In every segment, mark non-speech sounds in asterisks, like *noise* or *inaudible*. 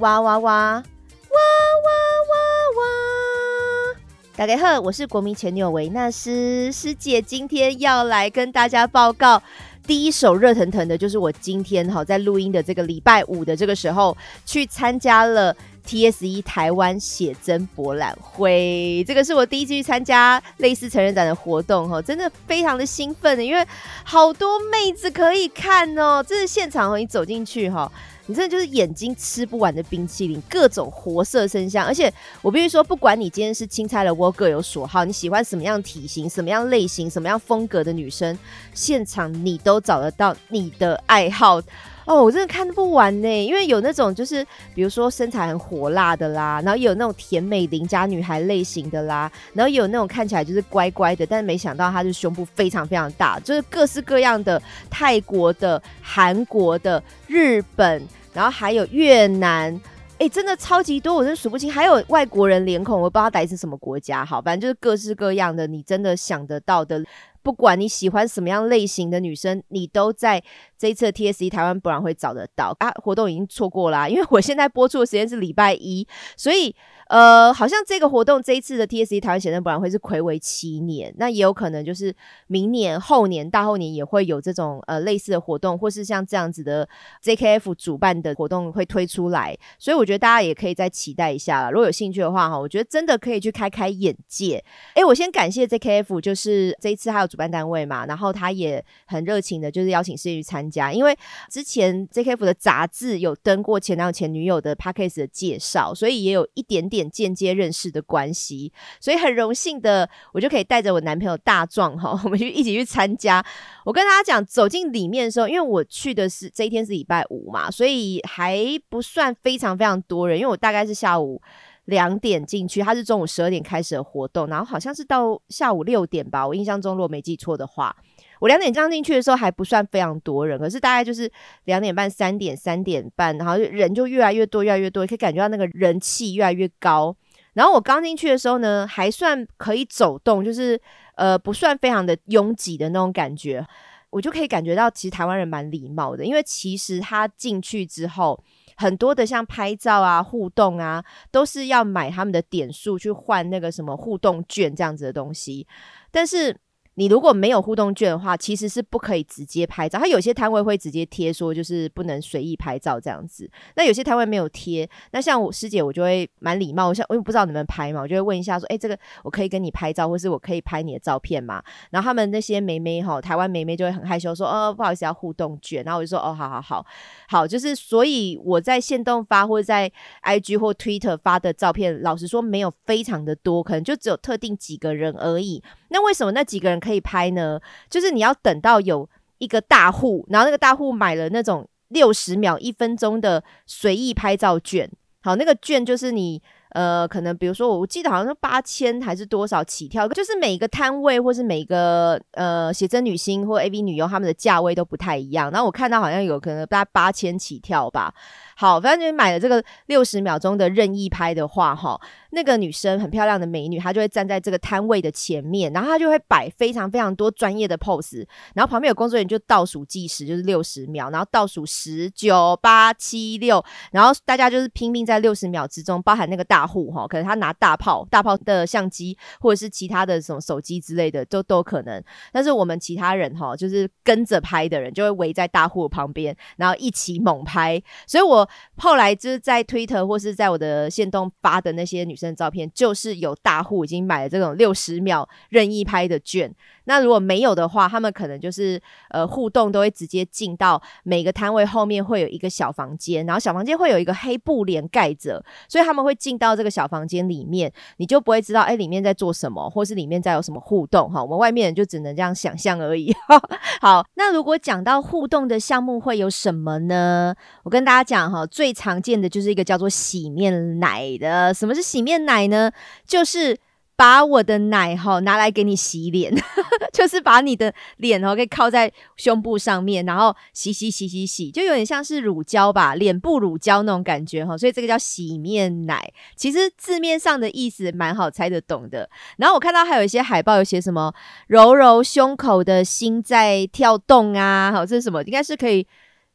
哇哇哇哇哇哇哇！大家好，我是国民前女友维纳斯师姐，今天要来跟大家报告。第一手热腾腾的，就是我今天哈在录音的这个礼拜五的这个时候，去参加了 TSE 台湾写真博览会。这个是我第一次去参加类似成人展的活动哈，真的非常的兴奋的，因为好多妹子可以看哦。这是现场哦，你走进去哈。你真的就是眼睛吃不完的冰淇淋，各种活色生香。而且我必须说，不管你今天是青菜萝卜各有所好，你喜欢什么样体型、什么样类型、什么样风格的女生，现场你都找得到你的爱好。哦，我真的看不完呢，因为有那种就是比如说身材很火辣的啦，然后也有那种甜美邻家女孩类型的啦，然后也有那种看起来就是乖乖的，但是没想到她的胸部非常非常大，就是各式各样的泰国的、韩国的、日本。然后还有越南，哎，真的超级多，我真数不清。还有外国人脸孔，我不知道来自什么国家。好，反正就是各式各样的，你真的想得到的，不管你喜欢什么样类型的女生，你都在这一次的 TSE 台湾博览会找得到啊。活动已经错过啦，*laughs* 因为我现在播出的时间是礼拜一，所以。呃，好像这个活动这一次的 TSE 台湾写真博览会是魁为七年，那也有可能就是明年、后年、大后年也会有这种呃类似的活动，或是像这样子的 JKF 主办的活动会推出来，所以我觉得大家也可以再期待一下了。如果有兴趣的话哈，我觉得真的可以去开开眼界。哎，我先感谢 JKF，就是这一次还有主办单位嘛，然后他也很热情的，就是邀请世玉参加，因为之前 JKF 的杂志有登过前男友前女友的 p a c k a g e 的介绍，所以也有一点点。间接认识的关系，所以很荣幸的，我就可以带着我男朋友大壮哈，我们就一起去参加。我跟大家讲，走进里面的时候，因为我去的是这一天是礼拜五嘛，所以还不算非常非常多人。因为我大概是下午两点进去，他是中午十二点开始的活动，然后好像是到下午六点吧，我印象中如果没记错的话。我两点刚进去的时候还不算非常多人，可是大概就是两点半、三点、三点半，然后人就越来越多、越来越多，可以感觉到那个人气越来越高。然后我刚进去的时候呢，还算可以走动，就是呃不算非常的拥挤的那种感觉，我就可以感觉到其实台湾人蛮礼貌的，因为其实他进去之后，很多的像拍照啊、互动啊，都是要买他们的点数去换那个什么互动券这样子的东西，但是。你如果没有互动券的话，其实是不可以直接拍照。他有些摊位会直接贴说，就是不能随意拍照这样子。那有些摊位没有贴，那像我师姐，我就会蛮礼貌，我像我又不知道你们拍嘛，我就会问一下说，哎，这个我可以跟你拍照，或是我可以拍你的照片嘛？然后他们那些妹妹哈，台湾妹妹就会很害羞说，哦，不好意思，要互动券。然后我就说，哦，好好好，好，就是所以我在线动发或者在 IG 或 Twitter 发的照片，老实说没有非常的多，可能就只有特定几个人而已。那为什么那几个人可以？拍呢，就是你要等到有一个大户，然后那个大户买了那种六十秒、一分钟的随意拍照券。好，那个券就是你呃，可能比如说我记得好像八千还是多少起跳，就是每个摊位或是每个呃写真女星或 AV 女优他们的价位都不太一样。然后我看到好像有可能大概八千起跳吧。好，反正你买了这个六十秒钟的任意拍的话，哈，那个女生很漂亮的美女，她就会站在这个摊位的前面，然后她就会摆非常非常多专业的 pose，然后旁边有工作人员就倒数计时，就是六十秒，然后倒数十九八七六，然后大家就是拼命在六十秒之中，包含那个大户哈，可能他拿大炮大炮的相机或者是其他的什么手机之类的都都可能，但是我们其他人哈，就是跟着拍的人就会围在大户旁边，然后一起猛拍，所以我。后来就是在推特或是在我的线动发的那些女生照片，就是有大户已经买了这种六十秒任意拍的券。那如果没有的话，他们可能就是呃互动都会直接进到每个摊位后面会有一个小房间，然后小房间会有一个黑布帘盖着，所以他们会进到这个小房间里面，你就不会知道哎里面在做什么，或是里面在有什么互动哈。我们外面人就只能这样想象而已。*laughs* 好，那如果讲到互动的项目会有什么呢？我跟大家讲哈，最常见的就是一个叫做洗面奶的。什么是洗面奶呢？就是把我的奶哈拿来给你洗脸，*laughs* 就是把你的脸哦可以靠在胸部上面，然后洗洗洗洗洗，就有点像是乳胶吧，脸部乳胶那种感觉哈。所以这个叫洗面奶，其实字面上的意思蛮好猜得懂的。然后我看到还有一些海报有写什么揉揉胸口的心在跳动啊，好，这是什么？应该是可以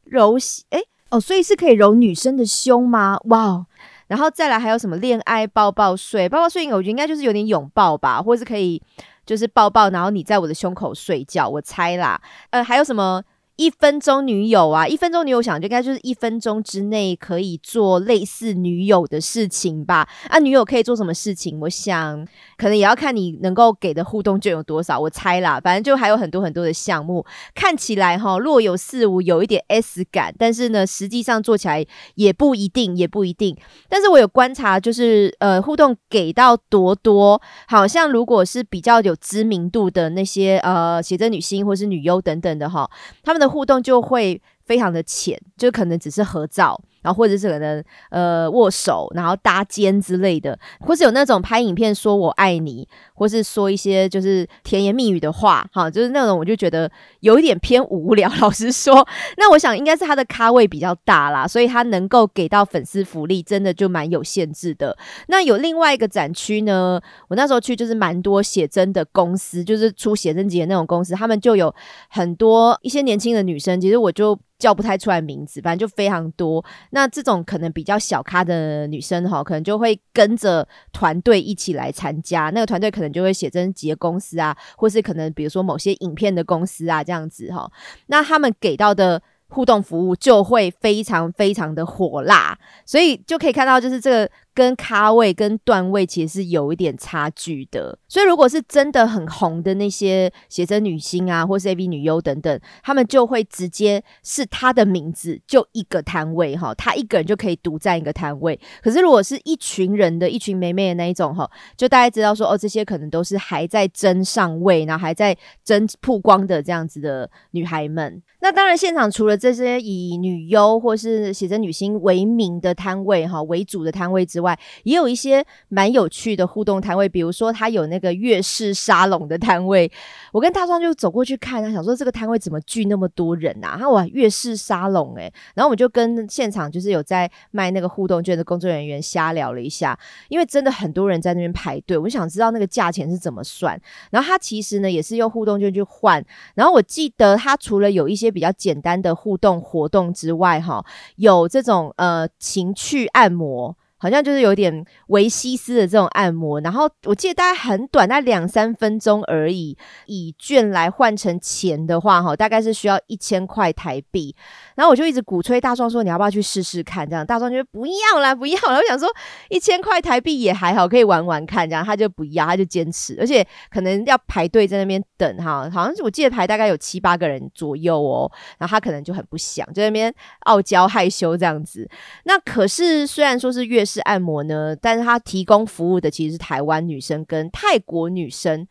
揉洗哎。哦，所以是可以揉女生的胸吗？哇！然后再来还有什么恋爱抱抱睡？抱抱睡，我觉得应该就是有点拥抱吧，或是可以就是抱抱，然后你在我的胸口睡觉，我猜啦。呃，还有什么？一分钟女友啊，一分钟女友想就应该就是一分钟之内可以做类似女友的事情吧？啊，女友可以做什么事情？我想可能也要看你能够给的互动就有多少。我猜啦，反正就还有很多很多的项目，看起来哈若有似无，有一点 S 感，但是呢，实际上做起来也不一定，也不一定。但是我有观察，就是呃，互动给到多多，好像如果是比较有知名度的那些呃写真女星或是女优等等的哈，他们的。互动就会非常的浅，就可能只是合照。然后或者是可能呃握手，然后搭肩之类的，或是有那种拍影片说我爱你，或是说一些就是甜言蜜语的话，哈，就是那种我就觉得有一点偏无聊。*laughs* 老实说，那我想应该是他的咖位比较大啦，所以他能够给到粉丝福利真的就蛮有限制的。那有另外一个展区呢，我那时候去就是蛮多写真的公司，就是出写真集的那种公司，他们就有很多一些年轻的女生，其实我就。叫不太出来名字，反正就非常多。那这种可能比较小咖的女生哈，可能就会跟着团队一起来参加。那个团队可能就会写真集公司啊，或是可能比如说某些影片的公司啊这样子哈。那他们给到的。互动服务就会非常非常的火辣，所以就可以看到，就是这个跟咖位跟段位其实是有一点差距的。所以如果是真的很红的那些写真女星啊，或是 A B 女优等等，他们就会直接是他的名字就一个摊位哈，他一个人就可以独占一个摊位。可是如果是一群人的一群美美的那一种哈，就大家知道说哦，这些可能都是还在争上位，然后还在争曝光的这样子的女孩们。那当然，现场除了这些以女优或是写真女星为名的摊位哈为主的摊位之外，外也有一些蛮有趣的互动摊位，比如说他有那个月式沙龙的摊位，我跟大壮就走过去看，他想说这个摊位怎么聚那么多人啊？他哇，月式沙龙诶。然后我们就跟现场就是有在卖那个互动券的工作人员瞎聊了一下，因为真的很多人在那边排队，我想知道那个价钱是怎么算。然后他其实呢也是用互动券去换，然后我记得他除了有一些比较简单的互动活动之外，哈，有这种呃情趣按摩。好像就是有点维西斯的这种按摩，然后我记得大概很短，那两三分钟而已。以券来换成钱的话，哈，大概是需要一千块台币。然后我就一直鼓吹大壮说：“你要不要去试试看？”这样大壮就不要啦，不要了。*laughs* 我想说一千块台币也还好，可以玩玩看。这样他就不要，他就坚持，而且可能要排队在那边等哈。好像是我记得排大概有七八个人左右哦。然后他可能就很不想，在那边傲娇害羞这样子。那可是虽然说是月是按摩呢，但是他提供服务的其实是台湾女生跟泰国女生。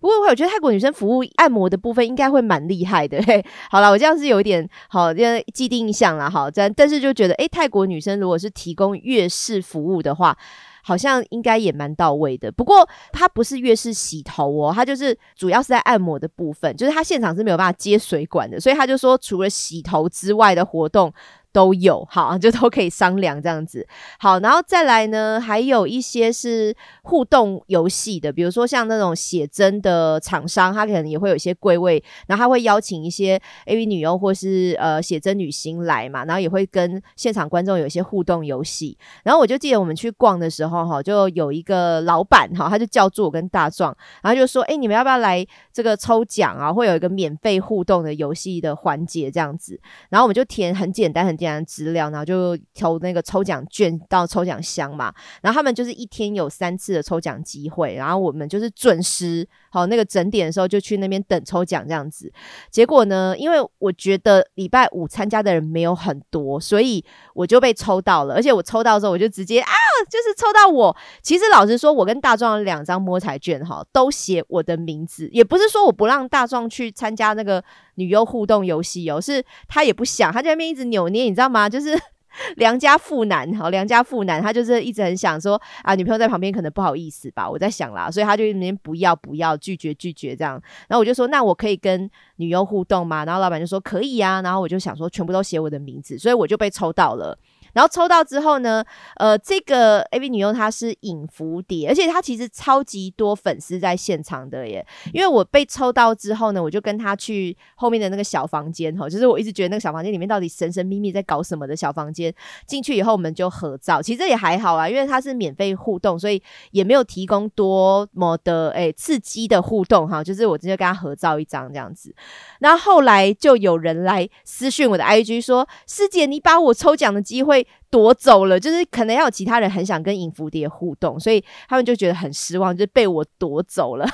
不过我觉得泰国女生服务按摩的部分应该会蛮厉害的。*laughs* 嘿，好了，我这样是有一点好，因为既定印象了哈。但但是就觉得，诶，泰国女生如果是提供月式服务的话，好像应该也蛮到位的。不过它不是月式洗头哦，它就是主要是在按摩的部分，就是它现场是没有办法接水管的，所以他就说除了洗头之外的活动。都有 *laughs* 好，就都可以商量这样子。好，然后再来呢，还有一些是互动游戏的，比如说像那种写真的厂商，他可能也会有一些柜位，然后他会邀请一些 AV 女优或是呃写真女星来嘛，然后也会跟现场观众有一些互动游戏。然后我就记得我们去逛的时候，哈，就有一个老板哈，他就叫住我跟大壮，然后就说：“哎，你们要不要来这个抽奖啊？会有一个免费互动的游戏的环节这样子。”然后我们就填很简单很。点资料，然后就投那个抽奖券到抽奖箱嘛。然后他们就是一天有三次的抽奖机会，然后我们就是准时好那个整点的时候就去那边等抽奖这样子。结果呢，因为我觉得礼拜五参加的人没有很多，所以我就被抽到了。而且我抽到之后，我就直接啊，就是抽到我。其实老实说，我跟大壮两张摸彩券哈，都写我的名字，也不是说我不让大壮去参加那个。女优互动游戏哦，是他也不想，他在那边一直扭捏，你知道吗？*laughs* 就是良家妇男，好良家妇男，他就是一直很想说啊，女朋友在旁边可能不好意思吧，我在想啦，所以他就那边不要不要拒绝拒绝这样，然后我就说那我可以跟女优互动吗？然后老板就说可以啊，然后我就想说全部都写我的名字，所以我就被抽到了。然后抽到之后呢，呃，这个 A V 女优她是影蝴蝶，而且她其实超级多粉丝在现场的耶。因为我被抽到之后呢，我就跟她去后面的那个小房间哈，就是我一直觉得那个小房间里面到底神神秘秘在搞什么的小房间。进去以后我们就合照，其实也还好啊，因为它是免费互动，所以也没有提供多么的诶刺激的互动哈。就是我直接跟她合照一张这样子。然后后来就有人来私讯我的 IG 说：“师姐，你把我抽奖的机会。”夺走了，就是可能要有其他人很想跟影蝴蝶互动，所以他们就觉得很失望，就被我夺走了。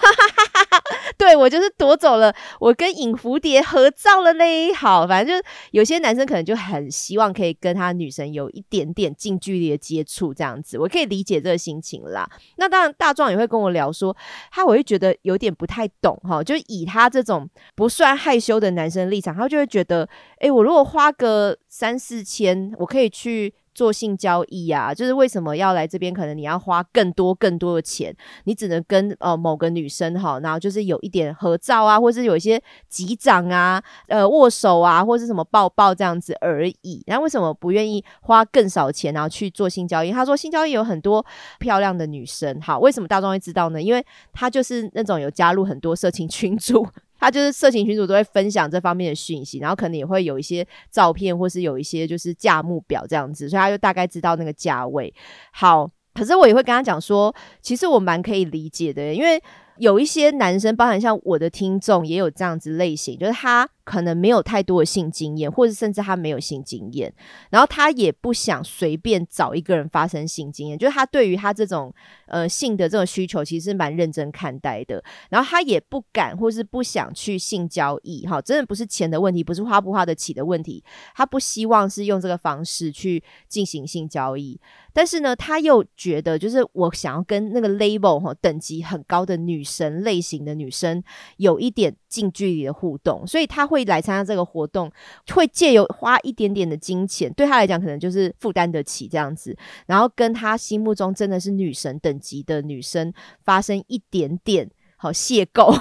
*laughs* 对我就是夺走了，我跟影蝴蝶合照了嘞。好，反正就有些男生可能就很希望可以跟他女神有一点点近距离的接触，这样子我可以理解这个心情啦。那当然，大壮也会跟我聊说，他我会觉得有点不太懂哈，就以他这种不算害羞的男生立场，他就会觉得，哎，我如果花个三四千，我可以去。做性交易啊，就是为什么要来这边？可能你要花更多更多的钱，你只能跟呃某个女生哈，然后就是有一点合照啊，或是有一些击掌啊、呃握手啊，或是什么抱抱这样子而已。那为什么不愿意花更少钱，然后去做性交易？他说性交易有很多漂亮的女生，好，为什么大众会知道呢？因为他就是那种有加入很多色情群组。他就是色情群主都会分享这方面的讯息，然后可能也会有一些照片，或是有一些就是价目表这样子，所以他就大概知道那个价位。好，可是我也会跟他讲说，其实我蛮可以理解的，因为有一些男生，包含像我的听众，也有这样子类型，就是他。可能没有太多的性经验，或者甚至他没有性经验，然后他也不想随便找一个人发生性经验，就是他对于他这种呃性的这种需求，其实蛮认真看待的。然后他也不敢或是不想去性交易，哈，真的不是钱的问题，不是花不花得起的问题，他不希望是用这个方式去进行性交易。但是呢，他又觉得，就是我想要跟那个 label 哈等级很高的女神类型的女生有一点近距离的互动，所以他会来参加这个活动，会借由花一点点的金钱，对他来讲可能就是负担得起这样子，然后跟他心目中真的是女神等级的女生发生一点点好邂逅。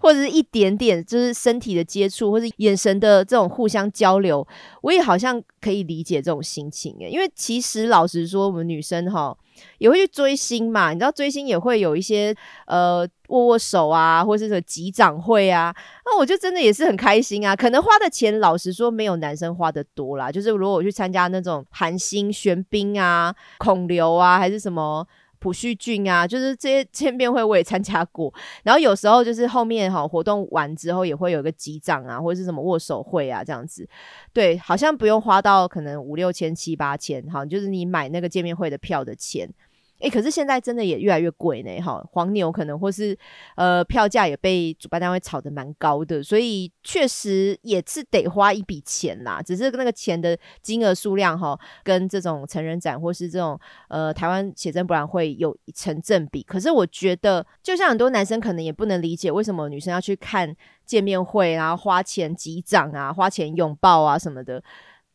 或者是一点点，就是身体的接触，或者眼神的这种互相交流，我也好像可以理解这种心情诶。因为其实老实说，我们女生哈也会去追星嘛，你知道追星也会有一些呃握握手啊，或者是什么集掌会啊，那我就真的也是很开心啊。可能花的钱，老实说没有男生花的多啦。就是如果我去参加那种韩星、玄彬啊、孔刘啊，还是什么。朴叙俊啊，就是这些见面会我也参加过，然后有时候就是后面哈活动完之后也会有一个击掌啊，或者是什么握手会啊这样子，对，好像不用花到可能五六千七八千，哈，就是你买那个见面会的票的钱。哎，可是现在真的也越来越贵呢，哈，黄牛可能或是呃票价也被主办单位炒得蛮高的，所以确实也是得花一笔钱啦。只是那个钱的金额数量哈，跟这种成人展或是这种呃台湾写真博览会有成正比。可是我觉得，就像很多男生可能也不能理解，为什么女生要去看见面会，然后花钱击掌啊，花钱拥抱啊什么的。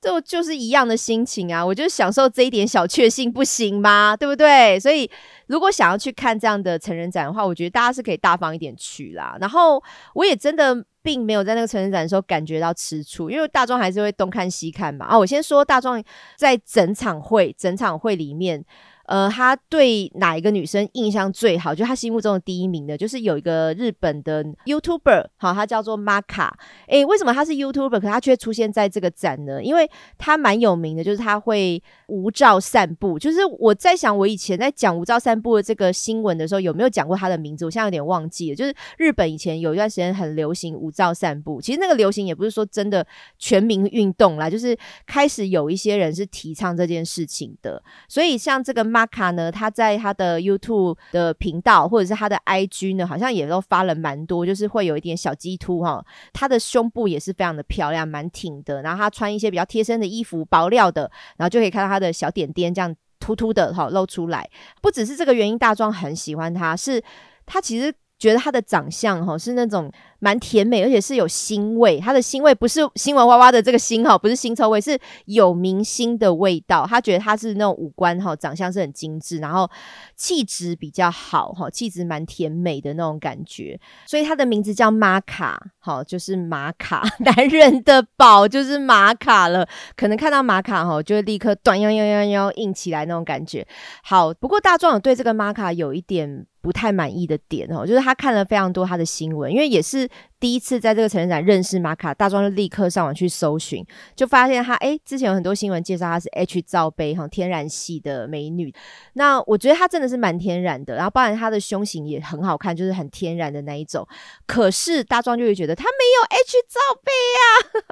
就就是一样的心情啊，我就享受这一点小确幸，不行吗？对不对？所以如果想要去看这样的成人展的话，我觉得大家是可以大方一点去啦。然后我也真的并没有在那个成人展的时候感觉到吃醋，因为大壮还是会东看西看嘛。啊，我先说大壮在整场会整场会里面。呃，他对哪一个女生印象最好？就他心目中的第一名的，就是有一个日本的 YouTuber，好，他叫做 Maka。诶，为什么他是 YouTuber，可他却出现在这个展呢？因为他蛮有名的，就是他会无照散步。就是我在想，我以前在讲无照散步的这个新闻的时候，有没有讲过他的名字？我现在有点忘记了。就是日本以前有一段时间很流行无照散步，其实那个流行也不是说真的全民运动啦，就是开始有一些人是提倡这件事情的。所以像这个。马卡呢？他在他的 YouTube 的频道或者是他的 IG 呢，好像也都发了蛮多，就是会有一点小鸡突哈。他的胸部也是非常的漂亮，蛮挺的。然后他穿一些比较贴身的衣服，薄料的，然后就可以看到他的小点点这样突突的哈露出来。不只是这个原因，大壮很喜欢他，是他其实觉得她的长相哈是那种蛮甜美，而且是有腥味。她的腥味不是新闻娃娃的这个腥哈，不是腥臭味，是有明星的味道。她觉得她是那种五官哈，长相是很精致，然后气质比较好哈，气质蛮甜美的那种感觉。所以她的名字叫玛卡，好，就是玛卡，*laughs* 男人的宝就是玛卡了。可能看到玛卡哈，就会立刻短腰腰腰腰硬起来那种感觉。好，不过大壮有对这个玛卡有一点。不太满意的点哦，就是他看了非常多他的新闻，因为也是第一次在这个成人展认识玛卡，大壮就立刻上网去搜寻，就发现他哎，之前有很多新闻介绍她是 H 罩杯哈，天然系的美女。那我觉得她真的是蛮天然的，然后包含她的胸型也很好看，就是很天然的那一种。可是大壮就会觉得她没有 H 罩杯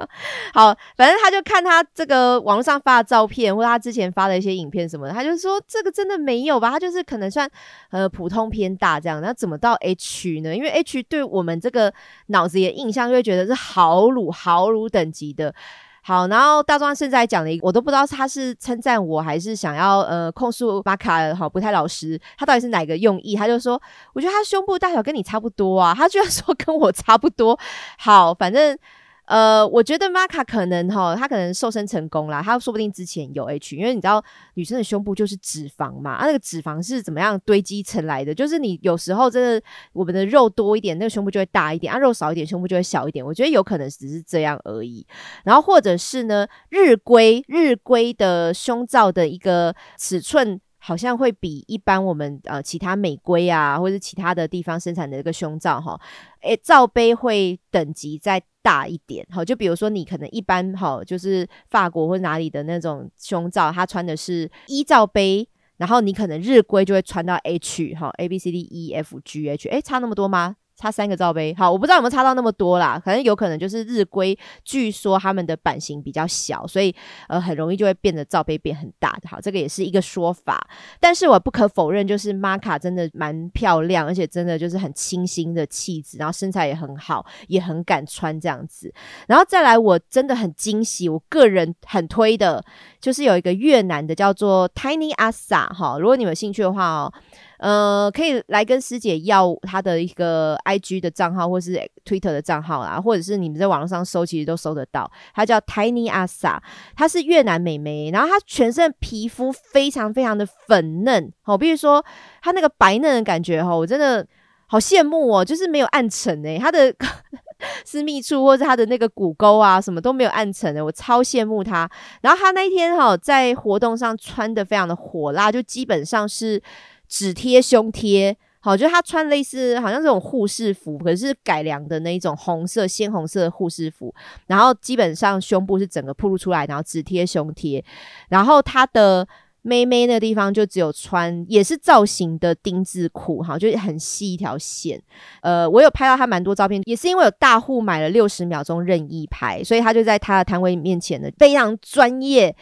啊。*laughs* 好，反正他就看他这个网络上发的照片，或者他之前发的一些影片什么的，他就说这个真的没有吧？他就是可能算呃普通。偏大这样，那怎么到 H 呢？因为 H 对我们这个脑子的印象就会觉得是豪乳豪乳等级的。好，然后大壮现在讲了一个，我都不知道他是称赞我还是想要呃控诉马卡好不太老实，他到底是哪个用意？他就说，我觉得他胸部大小跟你差不多啊，他居然说跟我差不多。好，反正。呃，我觉得玛卡可能哈，她可能瘦身成功啦，她说不定之前有 H，因为你知道女生的胸部就是脂肪嘛，啊，那个脂肪是怎么样堆积成来的？就是你有时候真的我们的肉多一点，那个胸部就会大一点；啊，肉少一点，胸部就会小一点。我觉得有可能只是这样而已。然后或者是呢，日规日规的胸罩的一个尺寸。好像会比一般我们呃其他美规啊，或者其他的地方生产的这个胸罩哈，诶罩杯会等级再大一点。好，就比如说你可能一般哈，就是法国或哪里的那种胸罩，它穿的是一罩杯，然后你可能日规就会穿到 H 哈，A B C D E F G H，诶，差那么多吗？差三个罩杯，好，我不知道有没有差到那么多啦，可能有可能就是日规，据说他们的版型比较小，所以呃很容易就会变得罩杯变很大的，好，这个也是一个说法。但是我不可否认，就是玛卡真的蛮漂亮，而且真的就是很清新的气质，然后身材也很好，也很敢穿这样子。然后再来，我真的很惊喜，我个人很推的，就是有一个越南的叫做 Tiny Asa 哈，如果你们有兴趣的话哦。呃，可以来跟师姐要她的一个 I G 的账号，或是 Twitter 的账号啦，或者是你们在网络上搜，其实都搜得到。她叫 Tiny Asa，她是越南美眉，然后她全身皮肤非常非常的粉嫩，好，比如说她那个白嫩的感觉，哈，我真的好羡慕哦，就是没有暗沉诶，她的 *laughs* 私密处或者她的那个骨沟啊，什么都没有暗沉的，我超羡慕她。然后她那天哈，在活动上穿的非常的火辣，就基本上是。只贴胸贴，好，就是他穿类似好像这种护士服，可是改良的那一种红色鲜红色的护士服，然后基本上胸部是整个暴露出来，然后只贴胸贴，然后他的妹妹那地方就只有穿也是造型的丁字裤，哈，就是很细一条线。呃，我有拍到他蛮多照片，也是因为有大户买了六十秒钟任意拍，所以他就在他的摊位面前呢，非常专业。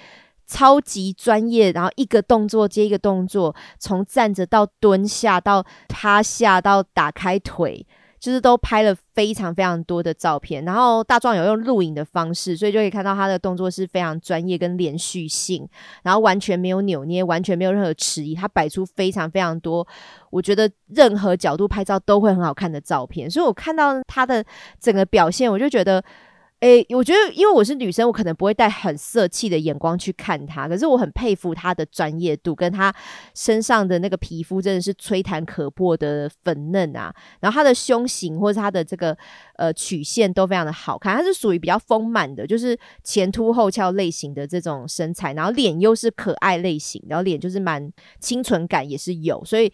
超级专业，然后一个动作接一个动作，从站着到蹲下到趴下到打开腿，就是都拍了非常非常多的照片。然后大壮有用录影的方式，所以就可以看到他的动作是非常专业跟连续性，然后完全没有扭捏，完全没有任何迟疑。他摆出非常非常多，我觉得任何角度拍照都会很好看的照片。所以我看到他的整个表现，我就觉得。诶，我觉得因为我是女生，我可能不会带很色气的眼光去看她。可是我很佩服她的专业度，跟她身上的那个皮肤真的是吹弹可破的粉嫩啊。然后她的胸型或者她的这个呃曲线都非常的好看，她是属于比较丰满的，就是前凸后翘类型的这种身材。然后脸又是可爱类型，然后脸就是蛮清纯感也是有，所以。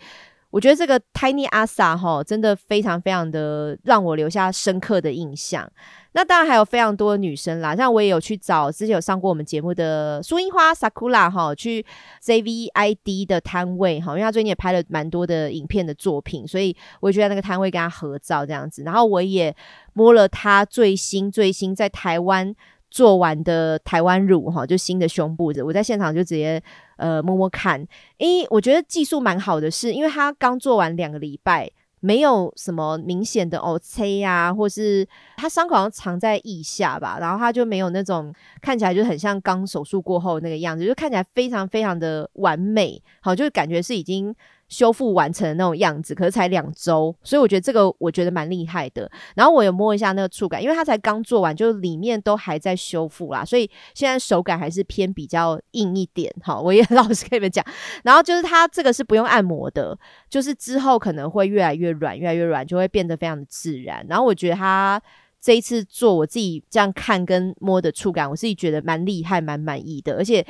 我觉得这个 Tiny Asa 哈，真的非常非常的让我留下深刻的印象。那当然还有非常多的女生啦，像我也有去找之前有上过我们节目的苏樱花 Sakura 哈，去 ZVID 的摊位哈，因为她最近也拍了蛮多的影片的作品，所以我也就在那个摊位跟她合照这样子。然后我也摸了她最新最新在台湾。做完的台湾乳哈，就新的胸部的，我在现场就直接呃摸摸看，诶，我觉得技术蛮好的，是因为他刚做完两个礼拜，没有什么明显的哦切呀，或是他伤口好像藏在腋下吧，然后他就没有那种看起来就很像刚手术过后那个样子，就看起来非常非常的完美，好，就感觉是已经修复完成的那种样子，可是才两周，所以我觉得这个我觉得蛮厉害的。然后我有摸一下那个触感，因为它才刚做完，就里面都还在修复啦，所以现在手感还是偏比较硬一点。好，我也老实跟你们讲。*laughs* 然后就是它这个是不用按摩的，就是之后可能会越来越软，越来越软，就会变得非常的自然。然后我觉得它这一次做，我自己这样看跟摸的触感，我自己觉得蛮厉害，蛮满意的，而且。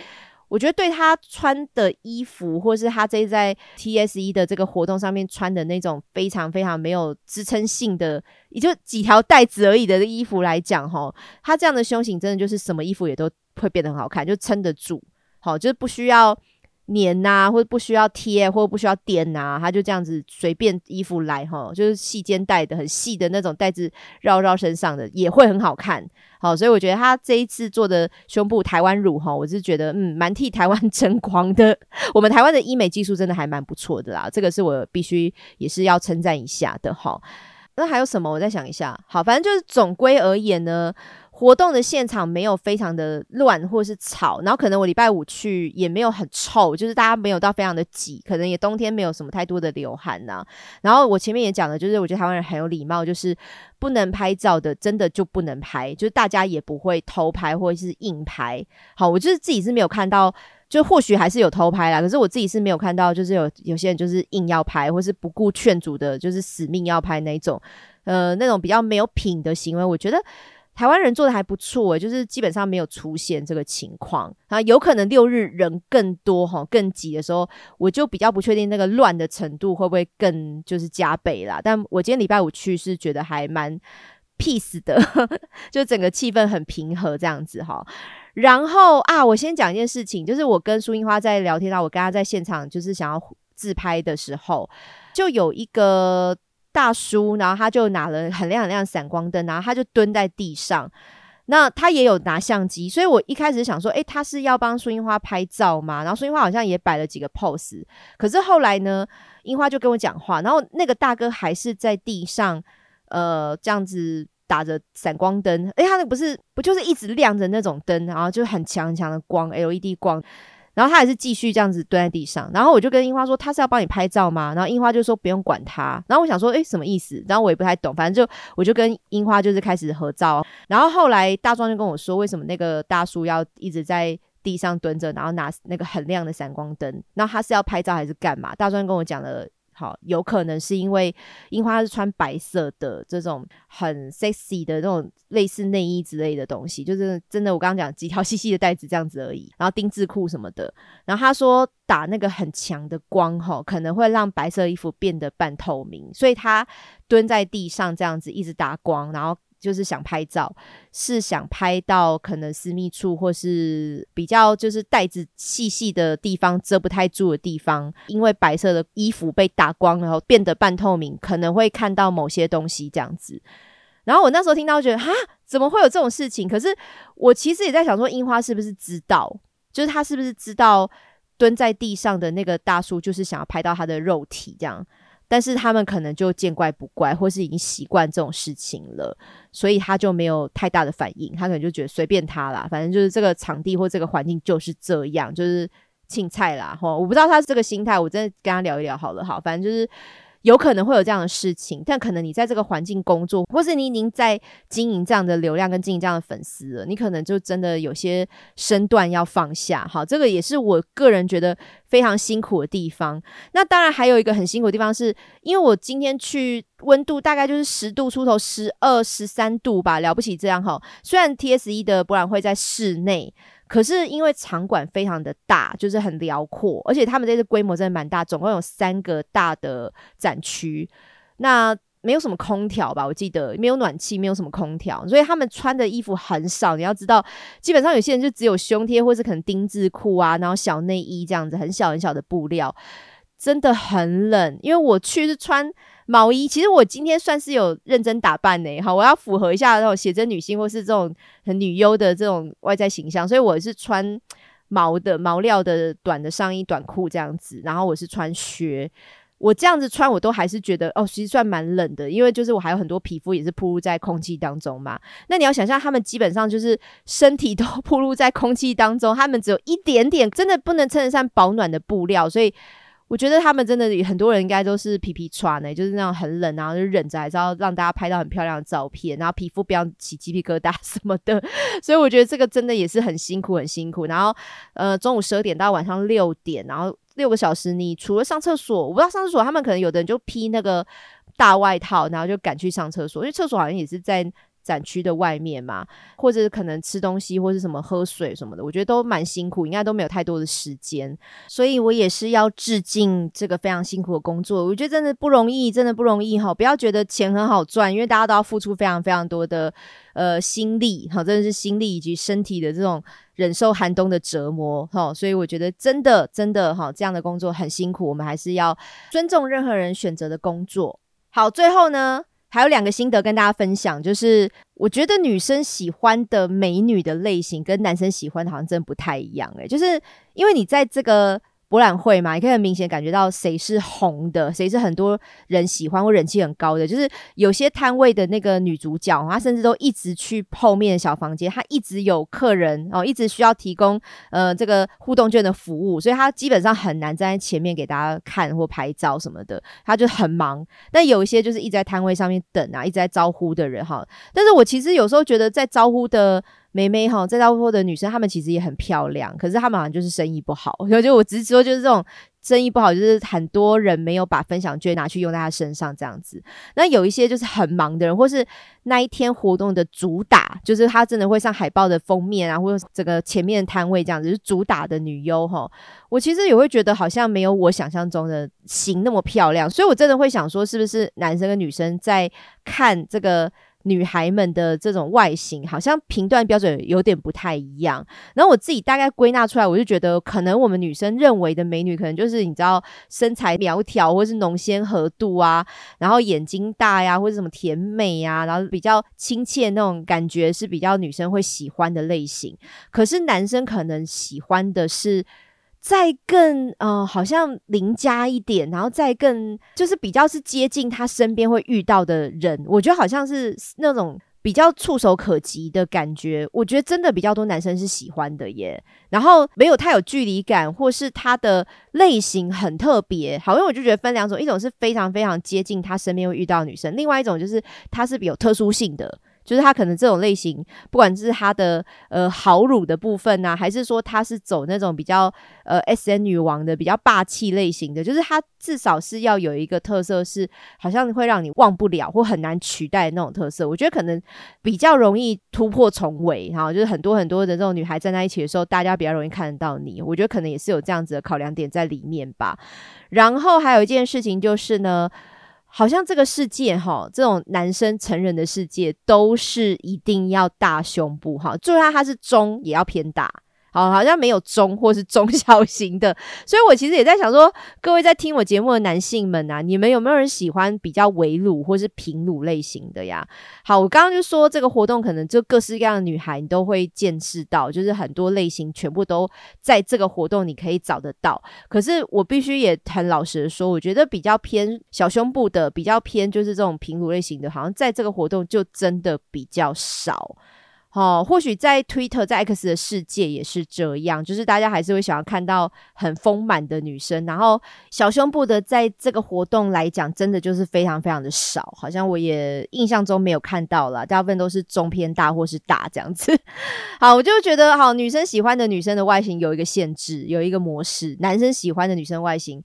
我觉得对他穿的衣服，或是他这在 TSE 的这个活动上面穿的那种非常非常没有支撑性的，也就几条带子而已的衣服来讲，哈，他这样的胸型真的就是什么衣服也都会变得很好看，就撑得住，好，就是不需要。粘呐，或者不需要贴，或者不需要垫呐，他就这样子随便衣服来哈，就是细肩带的，很细的那种带子绕绕身上的也会很好看。好，所以我觉得他这一次做的胸部台湾乳哈，我是觉得嗯，蛮替台湾 *laughs* 争光的。我们台湾的医美技术真的还蛮不错的啦，这个是我必须也是要称赞一下的哈。那还有什么？我再想一下。好，反正就是总归而言呢。活动的现场没有非常的乱或是吵，然后可能我礼拜五去也没有很臭，就是大家没有到非常的挤，可能也冬天没有什么太多的流汗呐。然后我前面也讲了，就是我觉得台湾人很有礼貌，就是不能拍照的真的就不能拍，就是大家也不会偷拍或是硬拍。好，我就是自己是没有看到，就或许还是有偷拍啦，可是我自己是没有看到，就是有有些人就是硬要拍，或是不顾劝阻的，就是死命要拍那种，呃，那种比较没有品的行为，我觉得。台湾人做的还不错，就是基本上没有出现这个情况啊，有可能六日人更多哈，更挤的时候，我就比较不确定那个乱的程度会不会更就是加倍啦。但我今天礼拜五去是觉得还蛮 peace 的，*laughs* 就整个气氛很平和这样子哈。然后啊，我先讲一件事情，就是我跟苏樱花在聊天到我跟她在现场就是想要自拍的时候，就有一个。大叔，然后他就拿了很亮很亮的闪光灯，然后他就蹲在地上。那他也有拿相机，所以我一开始想说，诶，他是要帮苏樱花拍照吗？然后苏樱花好像也摆了几个 pose。可是后来呢，樱花就跟我讲话，然后那个大哥还是在地上，呃，这样子打着闪光灯。诶，他那不是不就是一直亮着那种灯，然后就很强很强的光，LED 光。然后他还是继续这样子蹲在地上，然后我就跟樱花说他是要帮你拍照吗？然后樱花就说不用管他。然后我想说，诶，什么意思？然后我也不太懂，反正就我就跟樱花就是开始合照。然后后来大壮就跟我说，为什么那个大叔要一直在地上蹲着，然后拿那个很亮的闪光灯？然后他是要拍照还是干嘛？大壮跟我讲了。好，有可能是因为樱花是穿白色的这种很 sexy 的那种类似内衣之类的东西，就是真的我刚刚讲几条 *laughs* 细细的带子这样子而已，然后丁字裤什么的。然后他说打那个很强的光，哈，可能会让白色衣服变得半透明，所以他蹲在地上这样子一直打光，然后。就是想拍照，是想拍到可能私密处或是比较就是带子细细的地方遮不太住的地方，因为白色的衣服被打光，然后变得半透明，可能会看到某些东西这样子。然后我那时候听到觉得哈，怎么会有这种事情？可是我其实也在想说，樱花是不是知道？就是他是不是知道蹲在地上的那个大叔就是想要拍到他的肉体这样？但是他们可能就见怪不怪，或是已经习惯这种事情了，所以他就没有太大的反应。他可能就觉得随便他啦，反正就是这个场地或这个环境就是这样，就是青菜啦。吼，我不知道他这个心态，我真的跟他聊一聊好了。好，反正就是。有可能会有这样的事情，但可能你在这个环境工作，或是你已经在经营这样的流量跟经营这样的粉丝了，你可能就真的有些身段要放下。好，这个也是我个人觉得非常辛苦的地方。那当然还有一个很辛苦的地方，是因为我今天去温度大概就是十度出头，十二十三度吧，了不起这样哈。虽然 TSE 的博览会在室内。可是因为场馆非常的大，就是很辽阔，而且他们这次规模真的蛮大，总共有三个大的展区，那没有什么空调吧？我记得没有暖气，没有什么空调，所以他们穿的衣服很少。你要知道，基本上有些人就只有胸贴，或是可能丁字裤啊，然后小内衣这样子，很小很小的布料，真的很冷。因为我去是穿。毛衣，其实我今天算是有认真打扮呢，好，我要符合一下那种写真女性或是这种很女优的这种外在形象，所以我是穿毛的毛料的短的上衣短裤这样子，然后我是穿靴，我这样子穿我都还是觉得哦，其实算蛮冷的，因为就是我还有很多皮肤也是暴露在空气当中嘛。那你要想象他们基本上就是身体都 *laughs* 暴露在空气当中，他们只有一点点真的不能称得上保暖的布料，所以。我觉得他们真的很多人应该都是皮皮穿呢，就是那种很冷，然后就忍着，还是要让大家拍到很漂亮的照片，然后皮肤不要起鸡皮疙瘩 *laughs* 什么的。所以我觉得这个真的也是很辛苦，很辛苦。然后呃，中午十二点到晚上六点，然后六个小时，你除了上厕所，我不知道上厕所，他们可能有的人就披那个大外套，然后就赶去上厕所，因为厕所好像也是在。展区的外面嘛，或者可能吃东西或者什么喝水什么的，我觉得都蛮辛苦，应该都没有太多的时间，所以我也是要致敬这个非常辛苦的工作。我觉得真的不容易，真的不容易哈！不要觉得钱很好赚，因为大家都要付出非常非常多的呃心力哈，真的是心力以及身体的这种忍受寒冬的折磨哈。所以我觉得真的真的哈，这样的工作很辛苦，我们还是要尊重任何人选择的工作。好，最后呢？还有两个心得跟大家分享，就是我觉得女生喜欢的美女的类型跟男生喜欢的好像真的不太一样诶，就是因为你在这个。博览会嘛，你可以很明显感觉到谁是红的，谁是很多人喜欢或人气很高的。就是有些摊位的那个女主角，她甚至都一直去后面的小房间，她一直有客人哦，一直需要提供呃这个互动券的服务，所以她基本上很难站在前面给大家看或拍照什么的，她就很忙。但有一些就是一直在摊位上面等啊，一直在招呼的人哈。但是我其实有时候觉得在招呼的。妹妹哈，在招呼的女生，她们其实也很漂亮，可是她们好像就是生意不好。*laughs* 然后就我只是说，就是这种生意不好，就是很多人没有把分享券拿去用在她身上这样子。那有一些就是很忙的人，或是那一天活动的主打，就是她真的会上海报的封面啊，或者这个前面的摊位这样子，是主打的女优哈。我其实也会觉得好像没有我想象中的型那么漂亮，所以我真的会想说，是不是男生跟女生在看这个？女孩们的这种外形好像评断标准有点不太一样，然后我自己大概归纳出来，我就觉得可能我们女生认为的美女，可能就是你知道身材苗条或是浓鲜合度啊，然后眼睛大呀，或者什么甜美呀，然后比较亲切那种感觉是比较女生会喜欢的类型。可是男生可能喜欢的是。再更呃，好像邻家一点，然后再更就是比较是接近他身边会遇到的人，我觉得好像是那种比较触手可及的感觉。我觉得真的比较多男生是喜欢的耶。然后没有太有距离感，或是他的类型很特别。好，因为我就觉得分两种，一种是非常非常接近他身边会遇到女生，另外一种就是他是有特殊性的。就是他可能这种类型，不管是他的呃好乳的部分呐，还是说他是走那种比较呃 S N 女王的比较霸气类型的，就是他至少是要有一个特色，是好像会让你忘不了或很难取代的那种特色。我觉得可能比较容易突破重围，哈，就是很多很多的这种女孩站在一起的时候，大家比较容易看得到你。我觉得可能也是有这样子的考量点在里面吧。然后还有一件事情就是呢。好像这个世界哈，这种男生成人的世界都是一定要大胸部哈，就算他是中也要偏大。好，好像没有中或是中小型的，所以我其实也在想说，各位在听我节目的男性们啊，你们有没有人喜欢比较围乳或是平乳类型的呀？好，我刚刚就说这个活动可能就各式各样的女孩你都会见识到，就是很多类型全部都在这个活动你可以找得到。可是我必须也很老实的说，我觉得比较偏小胸部的，比较偏就是这种平乳类型的，好像在这个活动就真的比较少。哦，或许在 Twitter 在 X 的世界也是这样，就是大家还是会想要看到很丰满的女生，然后小胸部的在这个活动来讲，真的就是非常非常的少，好像我也印象中没有看到了，大部分都是中偏大或是大这样子。*laughs* 好，我就觉得好，女生喜欢的女生的外形有一个限制，有一个模式；男生喜欢的女生外形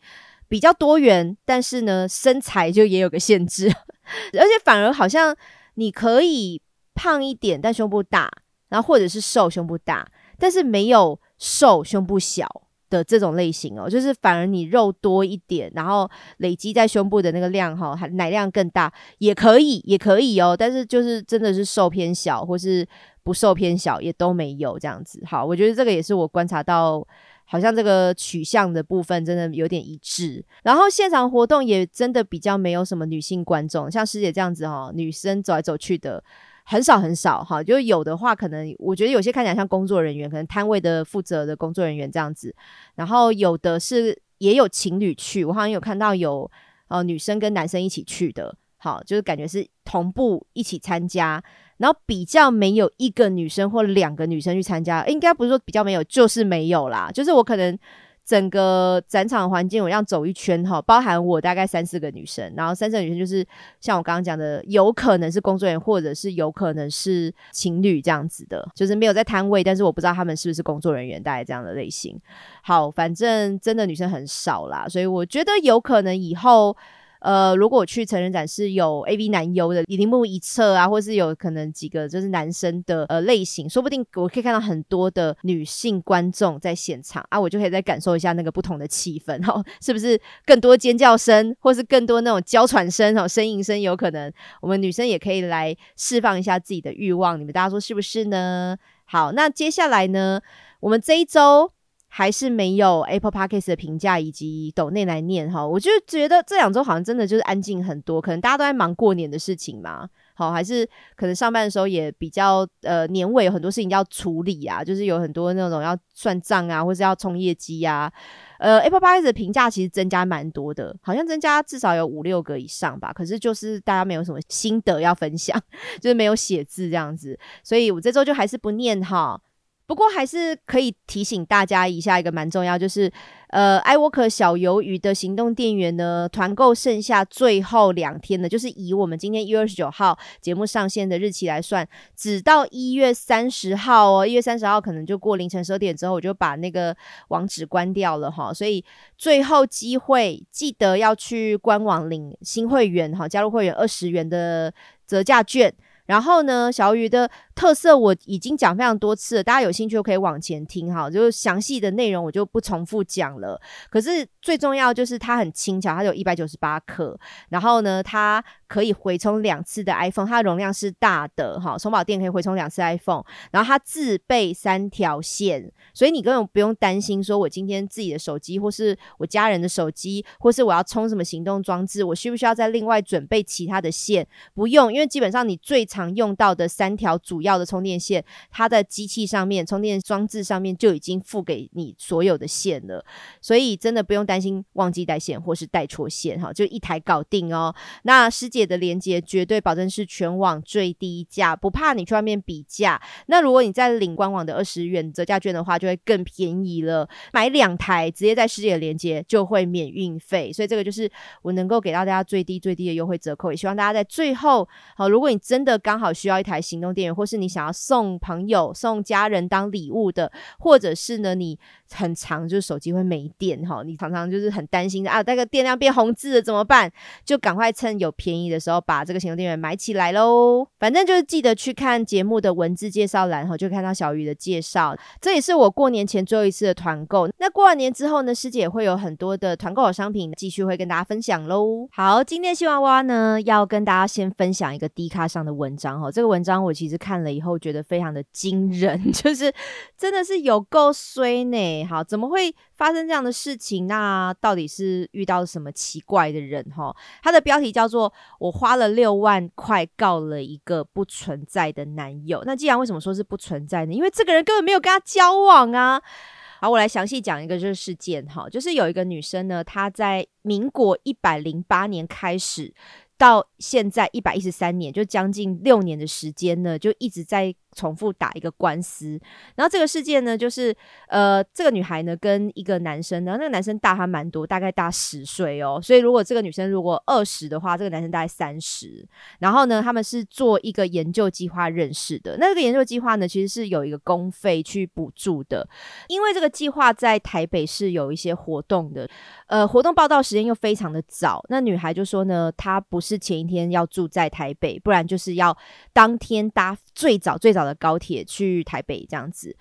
比较多元，但是呢，身材就也有个限制，*laughs* 而且反而好像你可以。胖一点但胸部大，然后或者是瘦胸部大，但是没有瘦胸部小的这种类型哦，就是反而你肉多一点，然后累积在胸部的那个量哈，奶量更大也可以，也可以哦。但是就是真的是瘦偏小，或是不瘦偏小也都没有这样子。好，我觉得这个也是我观察到，好像这个取向的部分真的有点一致。然后现场活动也真的比较没有什么女性观众，像师姐这样子哈，女生走来走去的。很少很少哈，就有的话，可能我觉得有些看起来像工作人员，可能摊位的负责的工作人员这样子。然后有的是也有情侣去，我好像有看到有呃女生跟男生一起去的，好，就是感觉是同步一起参加。然后比较没有一个女生或两个女生去参加，应该不是说比较没有，就是没有啦。就是我可能整个展场环境我这样走一圈哈，包含我大概三四个女生，然后三四个女生就是像我刚刚讲的，有可能是工作人员，或者是有可能是情侣这样子的，就是没有在摊位，但是我不知道他们是不是工作人员，大概这样的类型。好，反正真的女生很少啦，所以我觉得有可能以后。呃，如果我去成人展是有 A V 男优的荧幕一侧啊，或是有可能几个就是男生的呃类型，说不定我可以看到很多的女性观众在现场啊，我就可以再感受一下那个不同的气氛哈，*laughs* 是不是更多尖叫声，或是更多那种娇喘声哦，呻吟声有可能，我们女生也可以来释放一下自己的欲望，你们大家说是不是呢？好，那接下来呢，我们这一周。还是没有 Apple Podcast 的评价以及抖内来念哈，我就觉得这两周好像真的就是安静很多，可能大家都在忙过年的事情嘛，好，还是可能上班的时候也比较呃年尾有很多事情要处理啊，就是有很多那种要算账啊，或是要冲业绩呀，呃，Apple Podcast 的评价其实增加蛮多的，好像增加至少有五六个以上吧，可是就是大家没有什么心得要分享，*laughs* 就是没有写字这样子，所以我这周就还是不念哈。不过还是可以提醒大家一下，一个蛮重要，就是呃，iWork 小鱿鱼的行动电源呢，团购剩下最后两天的，就是以我们今天一月二十九号节目上线的日期来算，只到一月三十号哦，一月三十号可能就过凌晨十二点之后，我就把那个网址关掉了哈，所以最后机会记得要去官网领新会员哈，加入会员二十元的折价券。然后呢，小鱼的特色我已经讲非常多次了，大家有兴趣可以往前听哈，就是详细的内容我就不重复讲了。可是最重要就是它很轻巧，它有一百九十八克，然后呢，它可以回充两次的 iPhone，它的容量是大的哈，充饱电可以回充两次 iPhone，然后它自备三条线，所以你根本不用担心说我今天自己的手机或是我家人的手机，或是我要充什么行动装置，我需不需要再另外准备其他的线？不用，因为基本上你最常用到的三条主要的充电线，它的机器上面充电装置上面就已经付给你所有的线了，所以真的不用担心忘记带线或是带错线哈，就一台搞定哦。那师姐的连接绝对保证是全网最低价，不怕你去外面比价。那如果你在领官网的二十元折价券的话，就会更便宜了。买两台直接在师姐的连接就会免运费，所以这个就是我能够给到大家最低最低的优惠折扣，也希望大家在最后好，如果你真的。刚好需要一台行动电源，或是你想要送朋友、送家人当礼物的，或者是呢，你很长就是手机会没电哈，你常常就是很担心啊，那个电量变红字了怎么办？就赶快趁有便宜的时候把这个行动电源买起来喽。反正就是记得去看节目的文字介绍栏哈，就看到小鱼的介绍。这也是我过年前最后一次的团购。那过完年之后呢，师姐也会有很多的团购的商品继续会跟大家分享喽。好，今天希望娃娃呢要跟大家先分享一个低卡上的文。章哈，这个文章我其实看了以后觉得非常的惊人，*laughs* 就是真的是有够衰呢。好，怎么会发生这样的事情？那到底是遇到什么奇怪的人？哈，它的标题叫做“我花了六万块告了一个不存在的男友”。那既然为什么说是不存在呢？因为这个人根本没有跟他交往啊。好，我来详细讲一个这个事件哈，就是有一个女生呢，她在民国一百零八年开始。到现在一百一十三年，就将近六年的时间呢，就一直在。重复打一个官司，然后这个事件呢，就是呃，这个女孩呢跟一个男生，然后那个男生大她蛮多，大概大十岁哦。所以如果这个女生如果二十的话，这个男生大概三十。然后呢，他们是做一个研究计划认识的。那这个研究计划呢，其实是有一个公费去补助的，因为这个计划在台北是有一些活动的。呃，活动报道时间又非常的早，那女孩就说呢，她不是前一天要住在台北，不然就是要当天搭最早最早。的高铁去台北这样子。